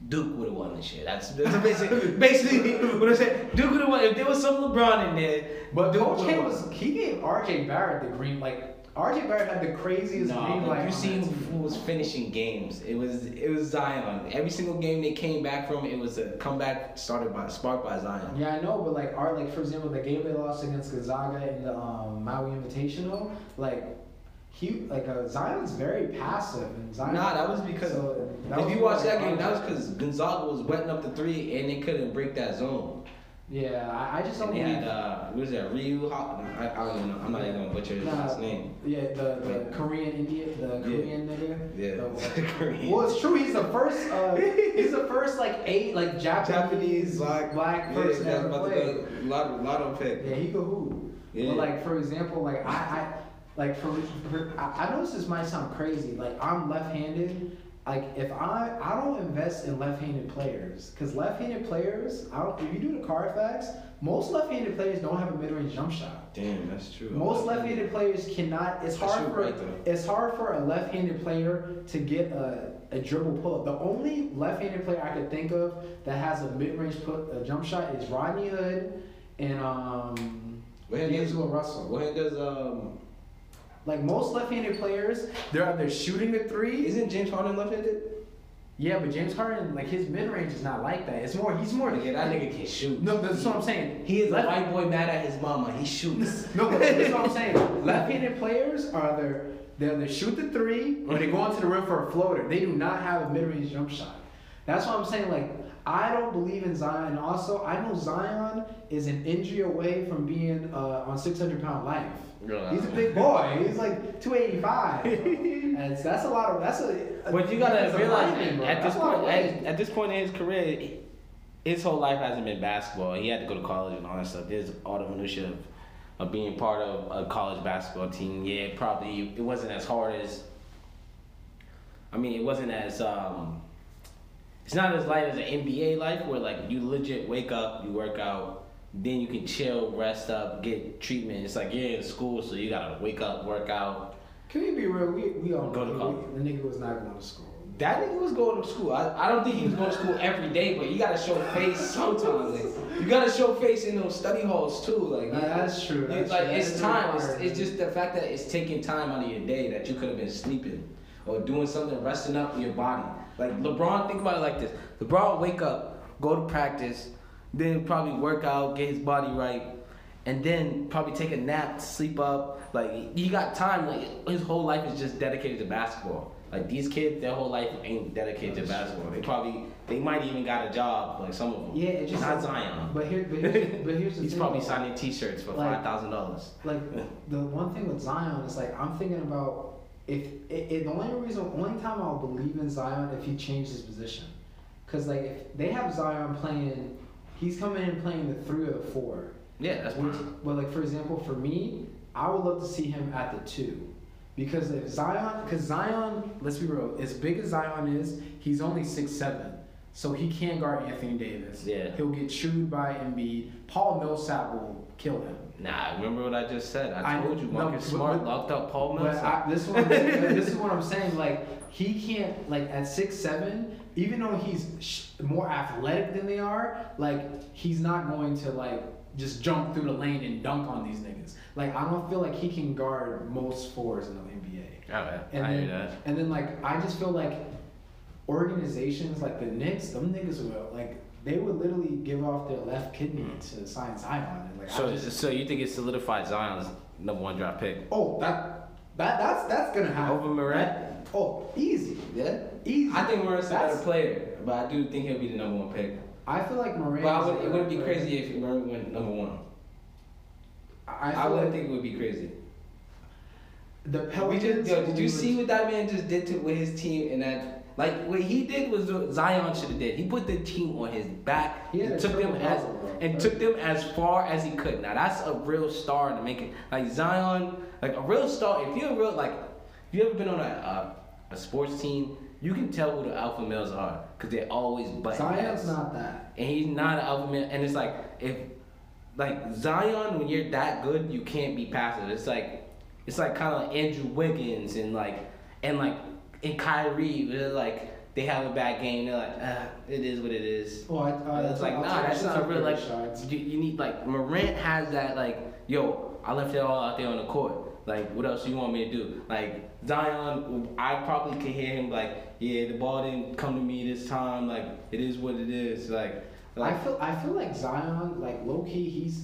Duke would have won this shit. That's, that's basically (laughs) basically what I said. Duke would have won if there was some LeBron in there. but Duke Coach would've K won. was he gave RJ Barrett the green like RJ Barrett had the craziest No, green light. you seen who was finishing games. It was it was Zion. Every single game they came back from, it was a comeback started by sparked by Zion. Yeah, I know, but like art, like for example, the game they lost against Gonzaga in the um, Maui Invitational, like he, like uh, Zion's very passive, and Zion. Nah, that was because So, that if was you watch that game, that was because Gonzaga was wetting up the three and they couldn't break that zone. Yeah, I, I just don't And believe. had uh, what was that Rui? I, I don't even know. I'm not even gonna butcher his Nah. last name. yeah, the, the Wait. Korean Indian, the Korean nigga. Yeah, (laughs) The- Korean. well, it's true. He's the first. Uh, he's the first like eight like Japanese, Japanese black black yeah, person that's ever about to played. go lotto, lotto pick. Yeah, he could hoop. Yeah. But like for example, like I, I like for, for I, I know this might sound crazy. Like I'm left-handed. Like if I I don't invest in left-handed players because left-handed players, I don't, if you do the Carfax, most left-handed players don't have a mid-range jump shot. Damn, that's true. Most left-handed players cannot. It's That's hard for right it's hard for a left-handed player to get a, a dribble pull-up. The only left-handed player I could think of that has a mid-range put a jump shot is Rodney Hood and um does D'Angelo Russell. hand does um? Like most left-handed players, they're either shooting the three. Isn't James Harden left-handed? Yeah, but James Harden, like his mid-range is not like that. It's more. He's more. Nigga, that nigga can shoot. No, that's what I'm saying. He is a white boy mad at his mama. He shoots. (laughs) No, that's what I'm saying. Left-handed players are either they either shoot the three or they go onto the rim for a floater. They do not have a mid-range jump shot. That's what I'm saying. Like I don't believe in Zion. And also, I know Zion is an injury away from being uh, on 600 pound life. He's a big boy. He's like 285. (laughs) and it's- that's a lot of. That's a. But you gotta realize lineman, at this That's a lot of point, at, at this point in his career, his whole life hasn't been basketball. He had to go to college and all that stuff. There's all the minutia of, of being part of a college basketball team. Yeah, probably it wasn't as hard as. I mean, it wasn't as um. It's not as light as an NBA life where like you legit wake up, you work out, then you can chill, rest up, get treatment. It's like you're in school, so you gotta wake up, work out. Can we be real? We, we all Go to know college. the nigga was not going to school. That nigga was going to school. I, I don't think he was going to school every day, but you gotta show face (laughs) sometimes. Like, you gotta show face in those study halls too. Like Nah, that's true, that's like true. it's That is time. It's, it's just the fact that it's taking time out of your day that you could have been sleeping or doing something, resting up your body. Like LeBron, think about it like this: LeBron wake up, go to practice, then probably work out, get his body right, and then probably take a nap, sleep up. Like he got time. Like his whole life is just dedicated to basketball. Like these kids, their whole life ain't dedicated to basketball. They probably, they might even got a job. Like some of them. Yeah, it's just not Zion. But here, but here's, (laughs) but here's the thing. He's thing. probably signing T-shirts for Like- five thousand dollars. Like the one thing with Zion is like I'm thinking about if it, it the only reason only time I'll believe in Zion if he changed his position, because like if they have Zion playing, he's coming in playing the three or the four. Yeah, that's Which, but like for example, for me, I would love to see him at the two, because if Zion, because Zion, let's be real, as big as Zion is, he's only six seven. so he can't guard Anthony Davis. Yeah. He'll get chewed by Embiid. Paul Millsap will kill him. Nah, remember what I just said? I I- told you no, Marcus but- Smart but- locked up Paul Millsap. I, this one, (laughs) this is what I'm saying. Like he can't like at six seven, even though he's sh- more athletic than they are. Like he's not going to like just jump through the lane and dunk on these niggas. Like I don't feel like he can guard most fours in the NBA. Oh, Alright, And I then, that. and then like I just feel like organizations like the Knicks, them niggas will like they would literally give off their left kidney hmm. to sign Zion. And, like So, just, so you think it solidified Zion's number one draft pick? oh that that that's that's gonna happen. Over Morant? Oh, easy. Yeah. Easy. I think Morant's a better player, but I do think he'll be the number one pick. I feel like Morant. But I would, it wouldn't be better crazy if Morant went number one. I, I, wouldn't like think it would be crazy. the We Pelicans. just, yo, did you see what that man just did to with his team and that? Like what he did was what Zion should have did. He put the team on his back He and took them as double, bro. and took them as far as he could. Now that's a real star to make it. Like Zion, like a real star. If you're a real like, if you ever been on a a, a sports team, you can tell who the alpha males are because they're always button Zion's not that. and he's not an alpha male. And it's like if like Zion, when you're that good, you can't be passive. It's like it's like kind of like Andrew Wiggins and like and like and Kyrie. They're like they have a bad game. They're like, ah, it is what it is. Oh, I, I, it's like I'll nah, that's not real. Like you, you need like Morant has that like yo. I left it all out there on the court. Like, what else you want me to do? Like Zion, I probably could hear him like, yeah, the ball didn't come to me this time. Like, it is what it is. Like, like I feel I feel like Zion, like low key, he's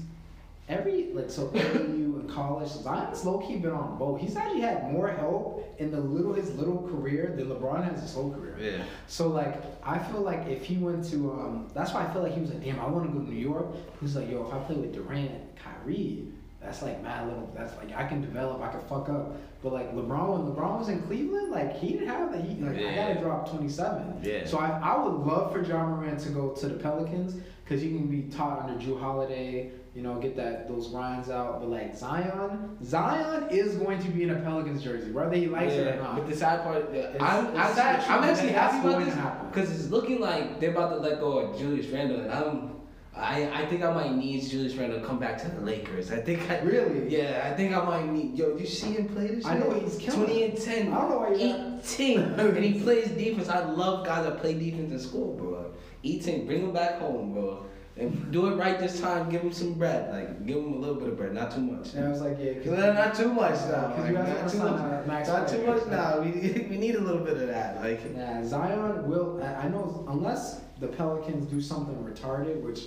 every like so AAU (laughs) in college, Zion's low key been on both. He's actually had more help in the little his little career than LeBron has his whole career. Yeah. So like I feel like if he went to um that's why I feel like he was like, damn, I want to go to New York. He was like, yo, if I play with Durant, Kyrie, that's like mad little that's like I can develop, I can fuck up. But like LeBron when LeBron was in Cleveland, like he didn't have that he like I Yeah. gotta drop twenty seven. Yeah. So I, I would love for Ja Morant to go to the Pelicans because he can be taught under Jrue Holiday, you know, get that those grinds out. But like Zion, Zion is going to be in a Pelicans jersey, whether he likes it or not. But the sad part, yeah, It's- I'm, I'm, sad I'm actually happy about this because it's looking like they're about to let go of Julius Randle, and I'm, I, I think I might need Julius Randle to come back to the Lakers. I think I Really? yeah, I think I might need. Yo, you see him play this? I know he's killing Twenty and ten. I don't know why you're Eighteen, (laughs) and he plays defense. I love guys that play defense in school, bro. Eighteen, bring him back home, bro. And do it right this time. Give him some bread, like give him a little bit of bread, not too much. And I was like, yeah, 'cause- (laughs) not too much now. Because (laughs) Like, you guys not too much. Uh, max Not too much now. We we need a little bit of that. Like Yeah, Zion will. I know unless the Pelicans do something retarded, which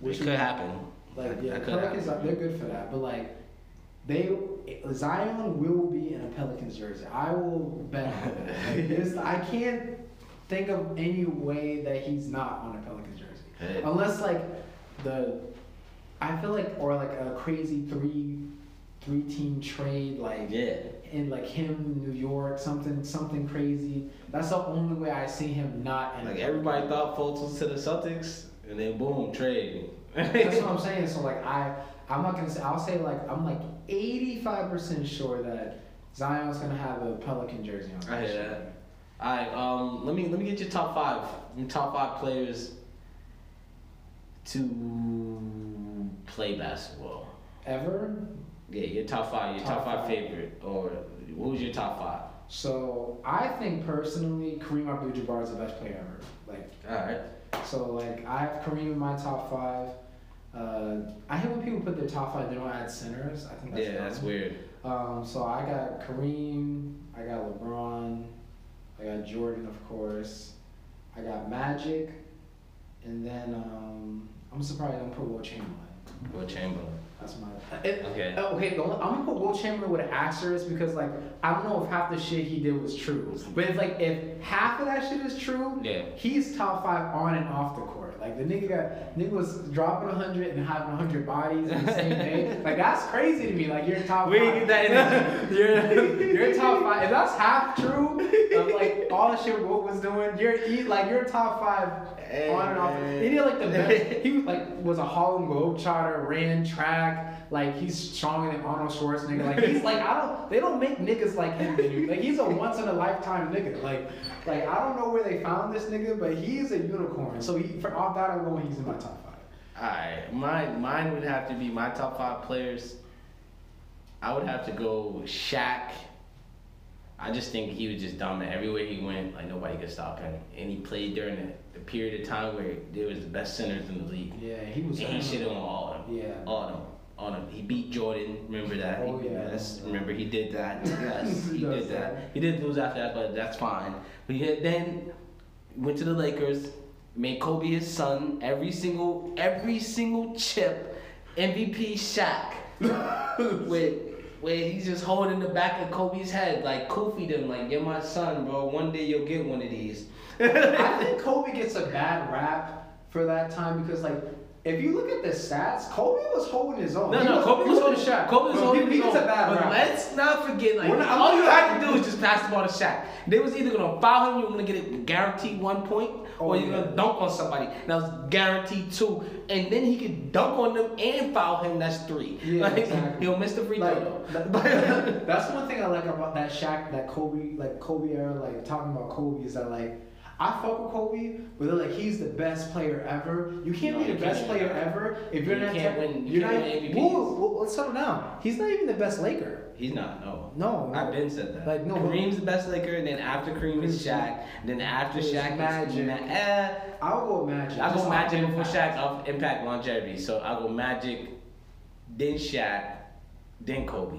Which could happen. Like yeah, Pelicans they're good for that, but like they Zion will be in a Pelicans jersey. I will bet. (laughs) Like, I can't think of any way that he's not on a Pelicans jersey, Hey. unless like the I feel like or like a crazy three three team trade like Yeah. in like him New York something something crazy. That's the only way I see him not in. Like everybody thought Fultz was to the Celtics, and then boom, trade. That's what (laughs) I'm saying. So like I, I'm not gonna say. I'll say like I'm like 85 percent sure that Zion's gonna have a Pelican jersey on. I hear that. All right, um, let me let me get your top five. Your top five players to play basketball. Ever. Yeah, your top five. Your Top top, five, five. favorite, or what was your top five? So I think personally, Kareem Abdul-Jabbar is the best player ever. Like All right. So, like I have Kareem in my top five. Uh, I hate when people put their top five, they don't add centers. I think that's yeah, that's weird. Um, so I got Kareem, I got LeBron, I got Jordan, of course, I got Magic, and then um, I'm surprised I don't put Wilt Chamberlain. Wilt Chamberlain. That's my. It, Okay. uh, Okay, the only, I'm gonna put Wilt Chamberlain with an asterisk because like I don't know if half the shit he did was true, but if like if half of that shit is true, Yeah. he's top five on and off the court. Like the nigga got nigga was dropping hundred and having hundred bodies in the same (laughs) day. Like that's crazy to me. Like you're top you five. get that energy? (laughs) you're you're top five. If that's half true of like all the shit Wilt was doing, you're like you're top five Hey, on and off. man. He did like the best. He was like was a Harlem Globetrotter, ran track. Like he's stronger than Arnold Schwarzenegger. Like he's like I don't. They don't make niggas like him. Like he's a (laughs) once in a lifetime nigga. Like Like I don't know where they found this nigga, but he's a unicorn. So he, for off that alone, he's in my top five. Alright, mine mine would have to be my top five players. I would have to go Shaq. I just think he was just dominant everywhere he went. Like nobody could stop him, and he played during the, the period of time where there was the best centers in the league. Yeah, he was. And he shit on all of them. Yeah. All of them. All him. He beat Jordan. Remember that? Oh, He- yeah. Yes. Remember he did that. (laughs) Yes. He he did that. that. He did lose after that, but that's fine. But he then went to the Lakers, made Kobe his son. Every single every single chip, MVP Shaq. (laughs) with where he's just holding the back of Kobe's head, like Kofi them, like you're my son, bro. One day you'll get one of these. I (laughs) think Kobe gets a bad rap for that time because like. If you look at the stats, Kobe was holding his own. No, He no, Kobe was holding Shaq. Kobe was holding he, his own. a bad But let's not forget, like, not- all you had to do is just pass the ball to Shaq. They was either gonna foul him, you're gonna get a guaranteed one point, Oh, or you're yeah. gonna dunk on somebody. That was guaranteed two, and then he could dunk on them and foul him. That's three. Yeah, (laughs) like, exactly. He'll miss the free throw. Like, though. (laughs) that- that's one thing I like about that Shaq, that Kobe, like Kobe era, like talking about Kobe is that like I fuck with Kobe, but they're like he's the best player ever. You can't No, be the best can't. player ever if you're You not. can't win- you you're can't not. win MVPs. Whoa, whoa, let's settle down. He's not even the best Laker. He's not. No. No, no. I've been said that. Like, no, Kareem's the best Laker, and then after Kareem is Shaq, then after Shaq Magic. is Ma- eh, I'll go Magic. I Just go Magic before. Shaq off impact longevity. So I go Magic, then Shaq, then Kobe.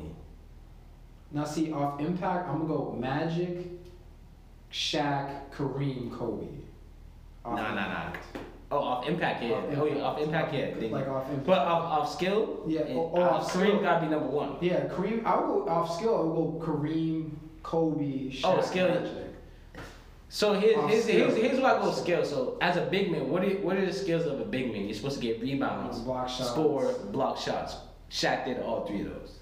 Now see, off impact, I'm gonna go Magic, Shaq, Kareem, Kobe. Nah, nah, nah. Oh, off impact, yeah. Off oh, yeah, impact. off impact, yeah. Like off impact. but off, off skill, Yeah, oh, oh, off off Kareem gotta be number one. Yeah, Kareem. I would go off skill. I would go Kareem, Kobe, Shaq, Oh, skill. Magic. So here's here's, here's, here's where I go skill. So as a big man, what are what are the skills of a big man? You're supposed to get rebounds, Block shots. score, block shots. Shaq did all three of those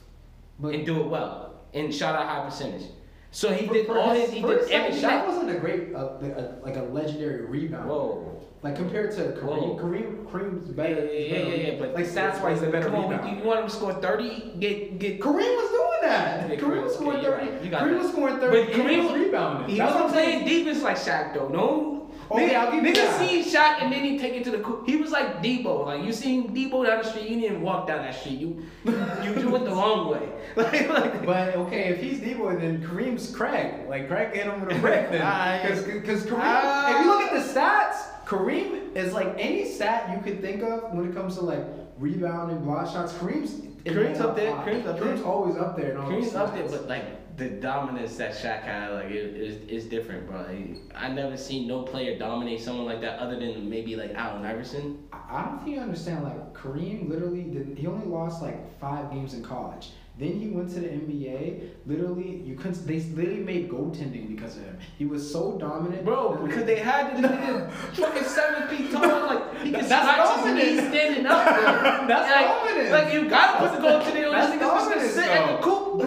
But and do it well and shot out high percentage. So he for- did for all his- his he did his second, everything. Shaq wasn't a great, uh, a, like a legendary rebound. Whoa. Like compared to Kareem, Whoa. Kareem, Kareem's Yeah, better. yeah, yeah, yeah, yeah, but like stats wise, the better Come on, rebounder. you, you want him to score thirty? Get get. Kareem was doing that. Yeah, Kareem was scoring okay, thirty. right. You got Kareem that. was scoring thirty. But and he was rebounding. He That's what wasn't I'm saying. playing defense like Shaq though. No. Okay, nigga, I'll give you nigga that. seen Shaq and then he take it to the court. He was like Debo. Like you seen Debo down the street, you didn't walk down that street. You you, you went the long way. (laughs) Like, like But okay, if he's Debo, then Kareem's Craig. Like Craig hit him with a brick then. I- Because Kareem, Ah. if you look at the stats, Kareem is like any stat you could think of when it comes to like rebounding, block shots. Kareem's in Kareem's the up there, top Kareem's up Kareem's always up there. Kareem's up there, but like the dominance that Shaq had, like it is it's different, bro. Like, I never seen no player dominate someone like that other than maybe like Allen Iverson. I I don't think you understand. Like Kareem literally did. He only lost like five games in college. Then he went to the NBA. Literally, you couldn't. They literally made goaltending because of him. He was so dominant, Bro, because they had nigga fucking seven feet tall, like he (laughs) That's scratch his dominant. knees standing up. Bro. (laughs) That's like, dominance. Like you gotta put the goal to the That's niggas just gonna sit at the coop.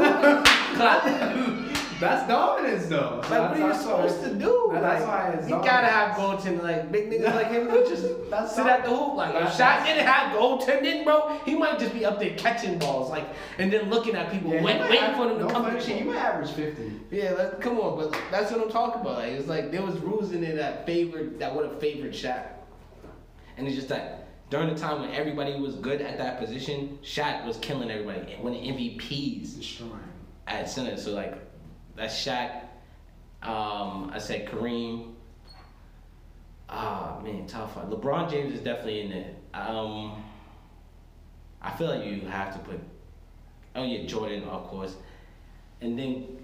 (laughs) That's dominance, though. Like, what are you supposed to do? That's like, why it's you gotta have goaltending. Like big niggas like him would just (laughs) That's sit at the hoop. Like if Shaq didn't have goaltending, bro, he might just be up there catching balls, like and then looking at people, Yeah, wait, waiting have- for them to no come. funny to You average fifty. Yeah, like, come on, but that's what I'm talking about. Like, it's like there was rules in there that favored that would have favored Shaq, and it's just that during the time when everybody was good at that position, Shaq was killing everybody, winning MVPs Destroying. at center. So like, that's Shaq. Um, I said Kareem. Ah man, top five. LeBron James is definitely in there. Um, I feel like you have to put. Oh yeah, Jordan of course, and then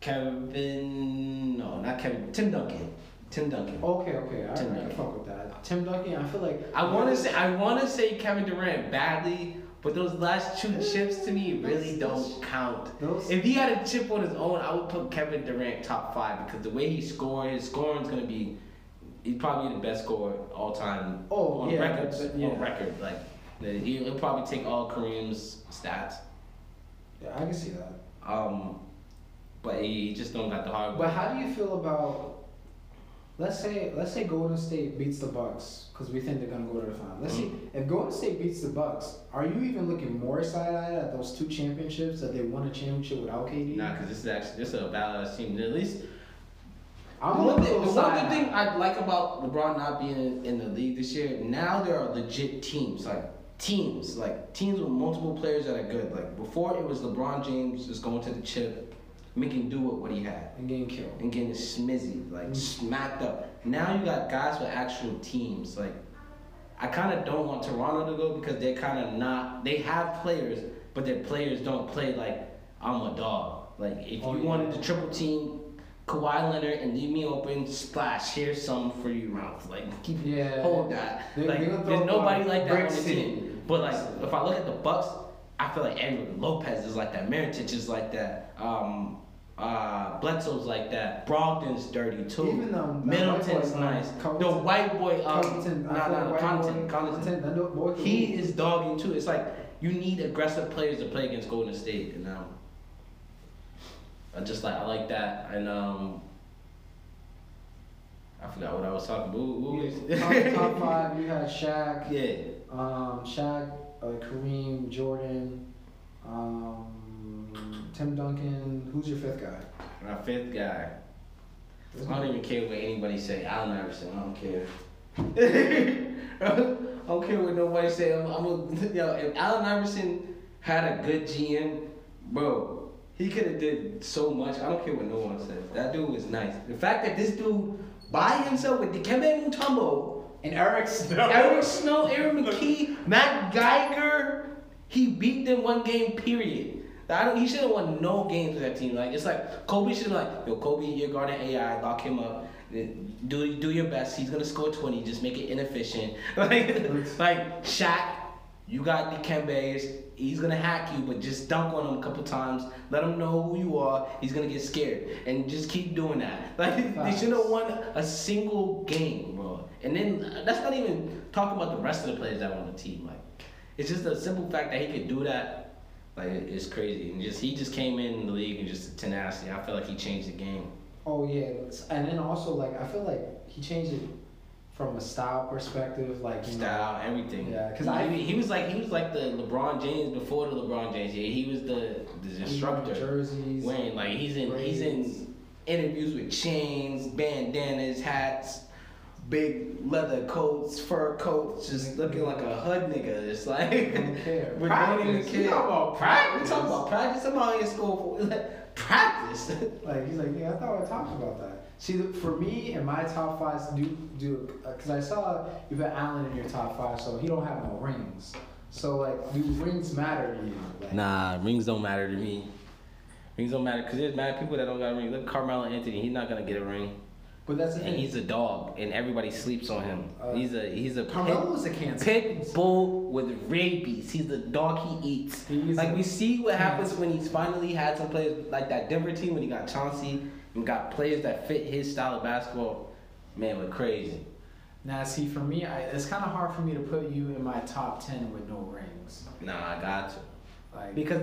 Kevin. No, not Kevin. Tim Duncan. Tim Duncan. Okay, okay, I, Tim I, I Duncan. fuck with that. Tim Duncan, I feel like I want to say I want to say Kevin Durant badly, but those last two chips to me really don't count. If he had a chip on his own, I would put Kevin Durant top five because the way he scored, his scoring's gonna be. He's probably the best scorer all time. Oh, on yeah, records. but- yeah. On record, like he- he'll probably take all Kareem's stats. Yeah, I can see that. Um, but he, he just don't got the hard. But how do you feel about? Let's say let's say Golden State beats the Bucks because we think they're gonna go to the final. Let's see mm-hmm. if Golden State beats the Bucks. Are you even looking more excited at those two championships that they won a championship without KD? Nah, because this is actually this is a balanced team. At least I'm one, thing, the one good thing I like about LeBron not being in, in the league this year, now there are legit teams, like teams, like teams with multiple players that are good. Like before, it was LeBron James just going to the chip, making do with what he had, and getting killed. and getting smizzy, like smacked up. Now you got guys with actual teams. Like I kind of don't want Toronto to go because they're kind of not. They have players, but their players don't play like I'm a dog. Like if Oh, you yeah. wanted to triple team Kawhi Leonard and leave me open, splash. Here's some for you, Ralph. Like keep Yeah. hold that. They- like there's nobody like that on the team. But like if I look at the Bucks, I feel like everyone Lopez is like that. Mirotic is like that. Um, uh, Bledsoe's like that. Brogdon's dirty too. Even though Middleton's boy, nice. um, the white boy, um, Covington, no, I feel no, white Connaughton, boy- Connaughton. Covington, that He is dogging too. It's like you need aggressive players to play against Golden State, and um, I just like I like that, and um, I forgot what I was talking about. Who- was- top, top (laughs) five. You had Shaq, yeah, um, Shaq, uh, Kareem, Jordan, um, Tim Duncan. Who's your fifth guy? my fifth guy. I don't even care what anybody say. Allen Iverson. I don't care. (laughs) I don't care what nobody say. I'm, I'm a, (laughs) yo, if Allen Iverson had a good GM, bro, he could have did so much. I don't care what no one says. That dude was nice. The fact that this dude by himself with Dikembe Mutombo, And Eric Snow. (laughs) Eric Snow, Aaron McKie, Matt Geiger, he beat them one game. Period. I don't. He should have won no games with that team. Like it's like Kobe should like, yo, Kobe, you're guarding AI, lock him up. Do do your best. He's gonna score twenty. Just make it inefficient. (laughs) Like like Shaq, you got Dikembe's. He's gonna hack you, but just dunk on him a couple times. Let him know who you are. He's gonna get scared, and just keep doing that. (laughs) Like they should have won a single game, bro. And then that's not even talking about the rest of the players that were on the team. Like it's just a simple fact that he could do that. Like it's crazy, and just he just came in the league and just tenacity. I feel like he changed the game. Oh yeah, and then also like I feel like he changed it from a style perspective, like you know, Style, everything. Yeah, because I- he was like he was like the LeBron James before the LeBron James. Yeah, he was the the disruptor. jerseys. Wayne, like he's in he's in interviews with chains, bandanas, hats, big leather coats, fur coats, just mm-hmm. looking like a hood nigga. It's like Don't care. (laughs) we don't even Practice. You talking about We practice? talking about practice. I'm out here school for (laughs) like, practice. (laughs) Like he's like, yeah, I thought I talked about that. See, for me and my top fives do do uh, because I saw you put Allen in your top five, so he don't have no rings. So like, do rings matter to you? Like, Nah, rings don't matter to me. Rings don't matter because there's mad people that don't got rings. Look, Carmelo Anthony, he's not gonna get a ring, But that's the and thing. he's a dog, and everybody sleeps on him. Uh, he's a he's a Carmelo pit, is a cancer. pit bull with rabies. He's the dog he eats. He is like we see what happens when he's finally had some players like that Denver team when he got Chauncey and got players that fit his style of basketball. Man, we're crazy. Now, see, for me, I, it's kind of hard for me to put you in my top ten with no rings. Nah, I got to. Like, Because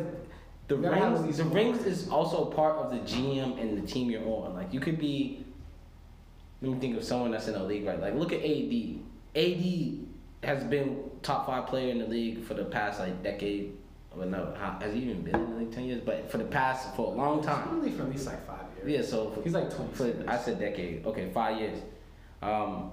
the You gotta have at rings, the rings is also part of the GM and the team you're on. Like you could be. Let me think of someone that's in the league right. Like look at AD. AD has been top five player in the league for the past like decade. Well, no, how, has he even been in the league ten years? But for the past for a long time. Probably for at least like five years. Yeah, so for, He's like for I said decade. Okay, five years. Um,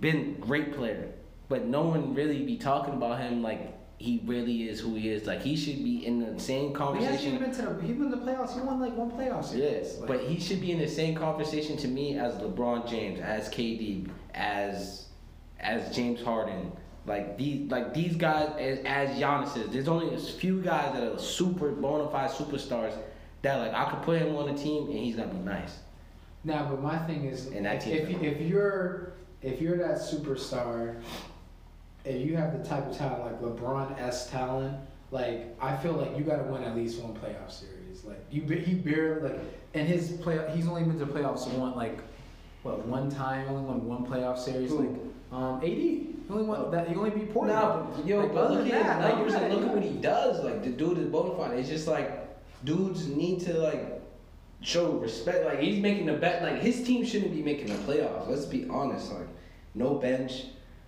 been great player, but no one really be talking about him like he really is who he is. Like he should be in the same conversation. he hasn't even been to the. He been the playoffs. He won like one playoff series. Yes, Like, but he should be in the same conversation to me as LeBron James, as KD, as as James Harden. Like these, like these guys, as, as Giannis is. There's only a few guys that are super bona fide superstars that like I could put him on a team and he's gonna be nice. Now, but my thing is, And that if, if, if you're if you're that superstar, if you have the type of talent like LeBron s talent, like I feel like you got to win at least one playoff series. Like you, he barely like, and his play, he's only been to playoffs one like, what one time, only won one playoff series. Who? Like, um, AD, he only won that. He only beat Portland. No, but yo, Like, but look at that, like no, you look at what he does. Like the dude is bona fide. It's just like dudes need to like show respect. Like he's making the bet. Like his team shouldn't be making the playoffs. Let's be honest. Like no bench,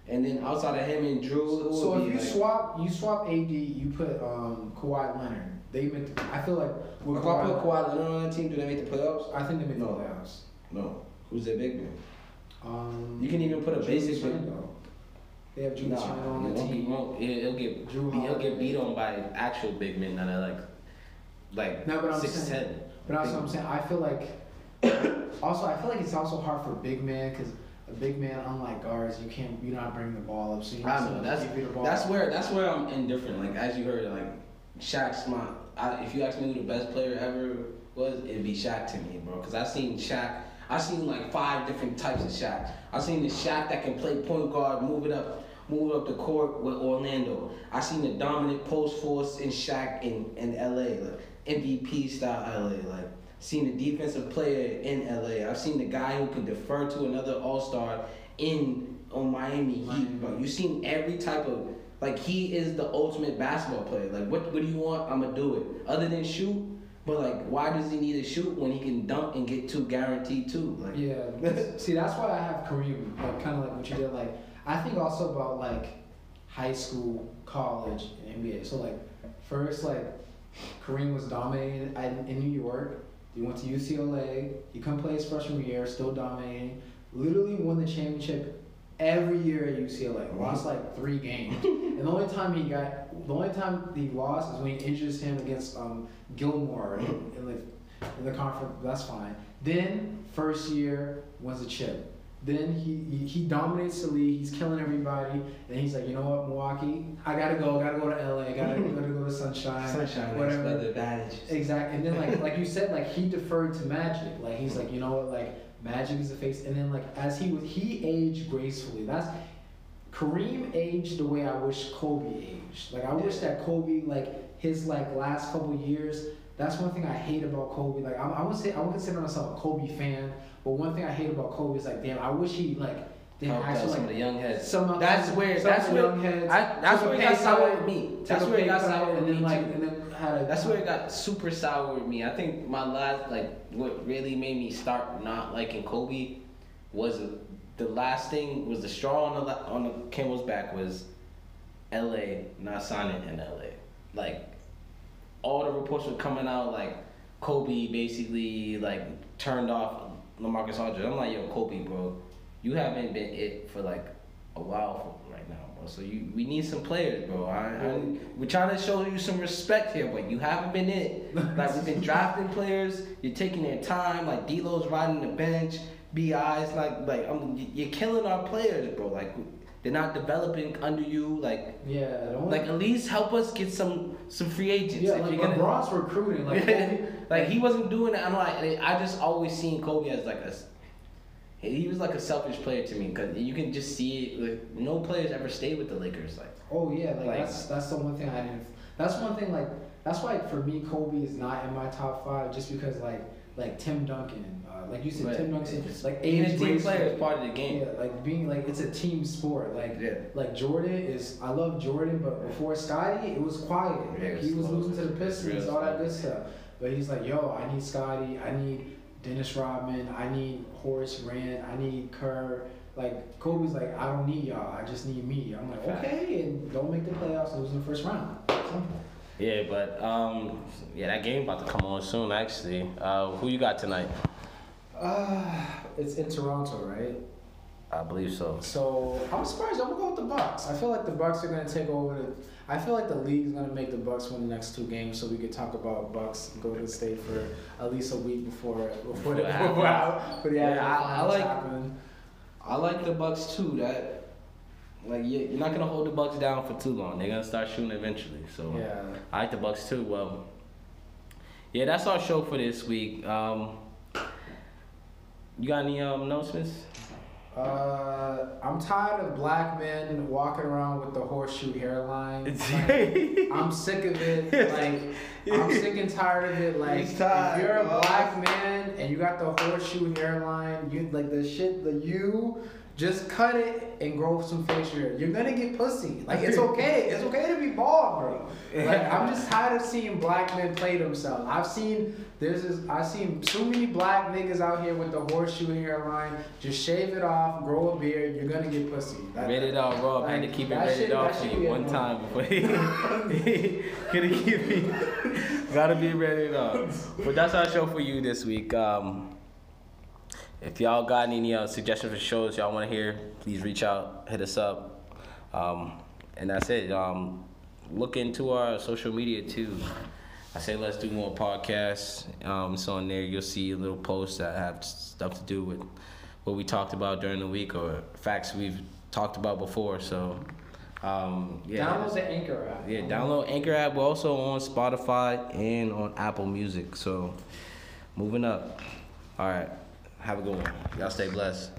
and then outside of him and Jrue, So if you like, swap, you swap AD, you put um Kawhi Leonard. They make. I feel like with if I put Kawhi Leonard on that team, do they make the playoffs? I think they the No. playoffs. No. Who's their big man? Um, You can even put a Julius basic-. They have Julius Nah, on the team. won't- it- It'll get Drew he'll get beat on by actual big men that are like like No, but I'm six saying- ten. But also, I'm saying I feel like. (coughs) also, I feel like it's also hard for big man because a big man, unlike guards, you can't you're not bringing the ball up. So you I know that's give you the ball. that's where that's where I'm indifferent. Like as you heard, like Shaq's my. I, if you ask me who the best player ever was, it'd be Shaq to me, bro. Cause I've seen Shaq. I've seen like five different types of Shaq. I seen the Shaq that can play point guard, move it up, move it up the court with Orlando. I seen the dominant post force in Shaq in in LA, like MVP style LA, like. Seen the defensive player in LA. I've seen the guy who can defer to another All Star in on Miami Heat. Bro, you seen every type of like he is the ultimate basketball player. Like what what do you want? I'm gonna do it. Other than shoot, but like why does he need to shoot when he can dunk and get two guaranteed two? Like Yeah. (laughs) See, that's why I have Kareem, like kind of like what you did. Like, I think also about like high school, college, and NBA. So like, first like, Kareem was dominating in, in New York. He went to UCLA. He come play his freshman year, still dominating. Literally won the championship every year at UCLA. Lost like three games. (laughs) and the only time he got, the only time he lost is when he injures him against um, Gilmore in, in the in the conference. That's fine. Then first year wins a chip. Then he, he he dominates the league. He's killing everybody. And he's like, you know what, Milwaukee, I gotta go. Gotta go to LA. Gotta gotta go to Sunshine. (laughs) sunshine, whatever. whatever. advantages. Exactly. And then like (laughs) like you said, like he deferred to Magic. Like he's like, you know what, like Magic is the face. And then like as he was, he aged gracefully. That's Kareem aged the way I wish Kobe aged. Like I wish that Kobe like his like last couple years. That's one thing I hate about Kobe. Like I, I would say I would consider myself a Kobe fan, but one thing I hate about Kobe is like, damn, I wish he like didn't Help out actually some like of the young heads. some of That's some- where some that's where young heads I, that's where it got sour with me. That's where it got sour with and then me like and then had a That's where it got super sour with me. I think my last, like, what really made me start not liking Kobe was the last thing was the straw on the on the camel's back was L.A. not signing in L.A. Like all the reports were coming out like Kobe basically like turned off LaMarcus Aldridge. I'm like, yo, Kobe, bro, you haven't been it for like a while for right now, bro. So you we need some players, bro. I, I, we're trying to show you some respect here, but you haven't been it. (laughs) Like we've been drafting players, you're taking their time. Like D'Lo's riding the bench, Bi's like like um, I'm, you're killing our players, bro. Like they're not developing under you. Like yeah, like at least help us get some some free agents. yeah, like you're gonna- recruiting. Like (laughs) Kobe, like he wasn't doing it. I'm like, I just always seen Kobe as like a, he was like a selfish player to me because you can just see it. Like, no players ever stayed with the Lakers. Like, Oh yeah, like, Like- that's that's the one thing I didn't. That's one thing like that's why for me Kobe is not in my top five just because like like Tim Duncan, uh, like you said Right. Tim Duncan, like being a team player is part of the game. Yeah, like being like it's a team sport. Like Yeah. like Jordan is I love Jordan, but before Scottie it was quiet. Yeah, Like, he was losing to the Pistons, all that good stuff. But he's like, yo, I need Scottie, I need Dennis Rodman, I need Horace Grant, I need Kerr. Like Kobe's like, I don't need y'all, I just need me. I'm like, okay, and don't make the playoffs, lose in the first round. Simple. Yeah, but um, yeah, that game about to come on soon. Actually, uh, who you got tonight? Uh, it's in Toronto, right? I believe so. So I'm surprised. I'm gonna go with the Bucks. I feel like the Bucks are gonna take over. The, I feel like the league's gonna make the Bucks win the next two games, so we could talk about Bucks and Golden State for at least a week before before the (laughs) Before it before, happens. for the Yeah, I- I like- happen. I like the Bucks too. That like you- you're not gonna hold the Bucks down for too long. They're gonna start shooting eventually. So Yeah. I like the Bucks too. Well, yeah, that's our show for this week. Um, you got any um, announcements? Uh, I'm tired of black men walking around with the horseshoe hairline. (laughs) Like, I'm sick of it. Like, I'm sick and tired of it. Like, if you're a black man and you got the horseshoe hairline, you like the shit, the you, just cut it and grow some facial hair. You're gonna get pussy. Like, it's okay. It's okay to be bald, bro. Like, I'm just tired of seeing black men play themselves. I've seen there's this. I've seen so many black niggas out here with the horseshoe hairline. Just shave it off, grow a beard. You're gonna get pussy. That- Rated R Rob had to keep it rated shit- for you one time before (laughs) he (laughs) gonna keep it. (laughs) Gotta be rated R. But that's our show for you this week. Um, if y'all got any uh, suggestions for shows y'all want to hear, please reach out, hit us up. Um, and that's it. Um, look into our social media too. I say let's do more podcasts. Um, so on there you'll see little posts that have stuff to do with what we talked about during the week or facts we've talked about before. So um, yeah, Download the Anchor app. yeah, download Anchor app. We're also on Spotify and on Apple Music. So moving up. All right. Have a good one. Y'all stay blessed.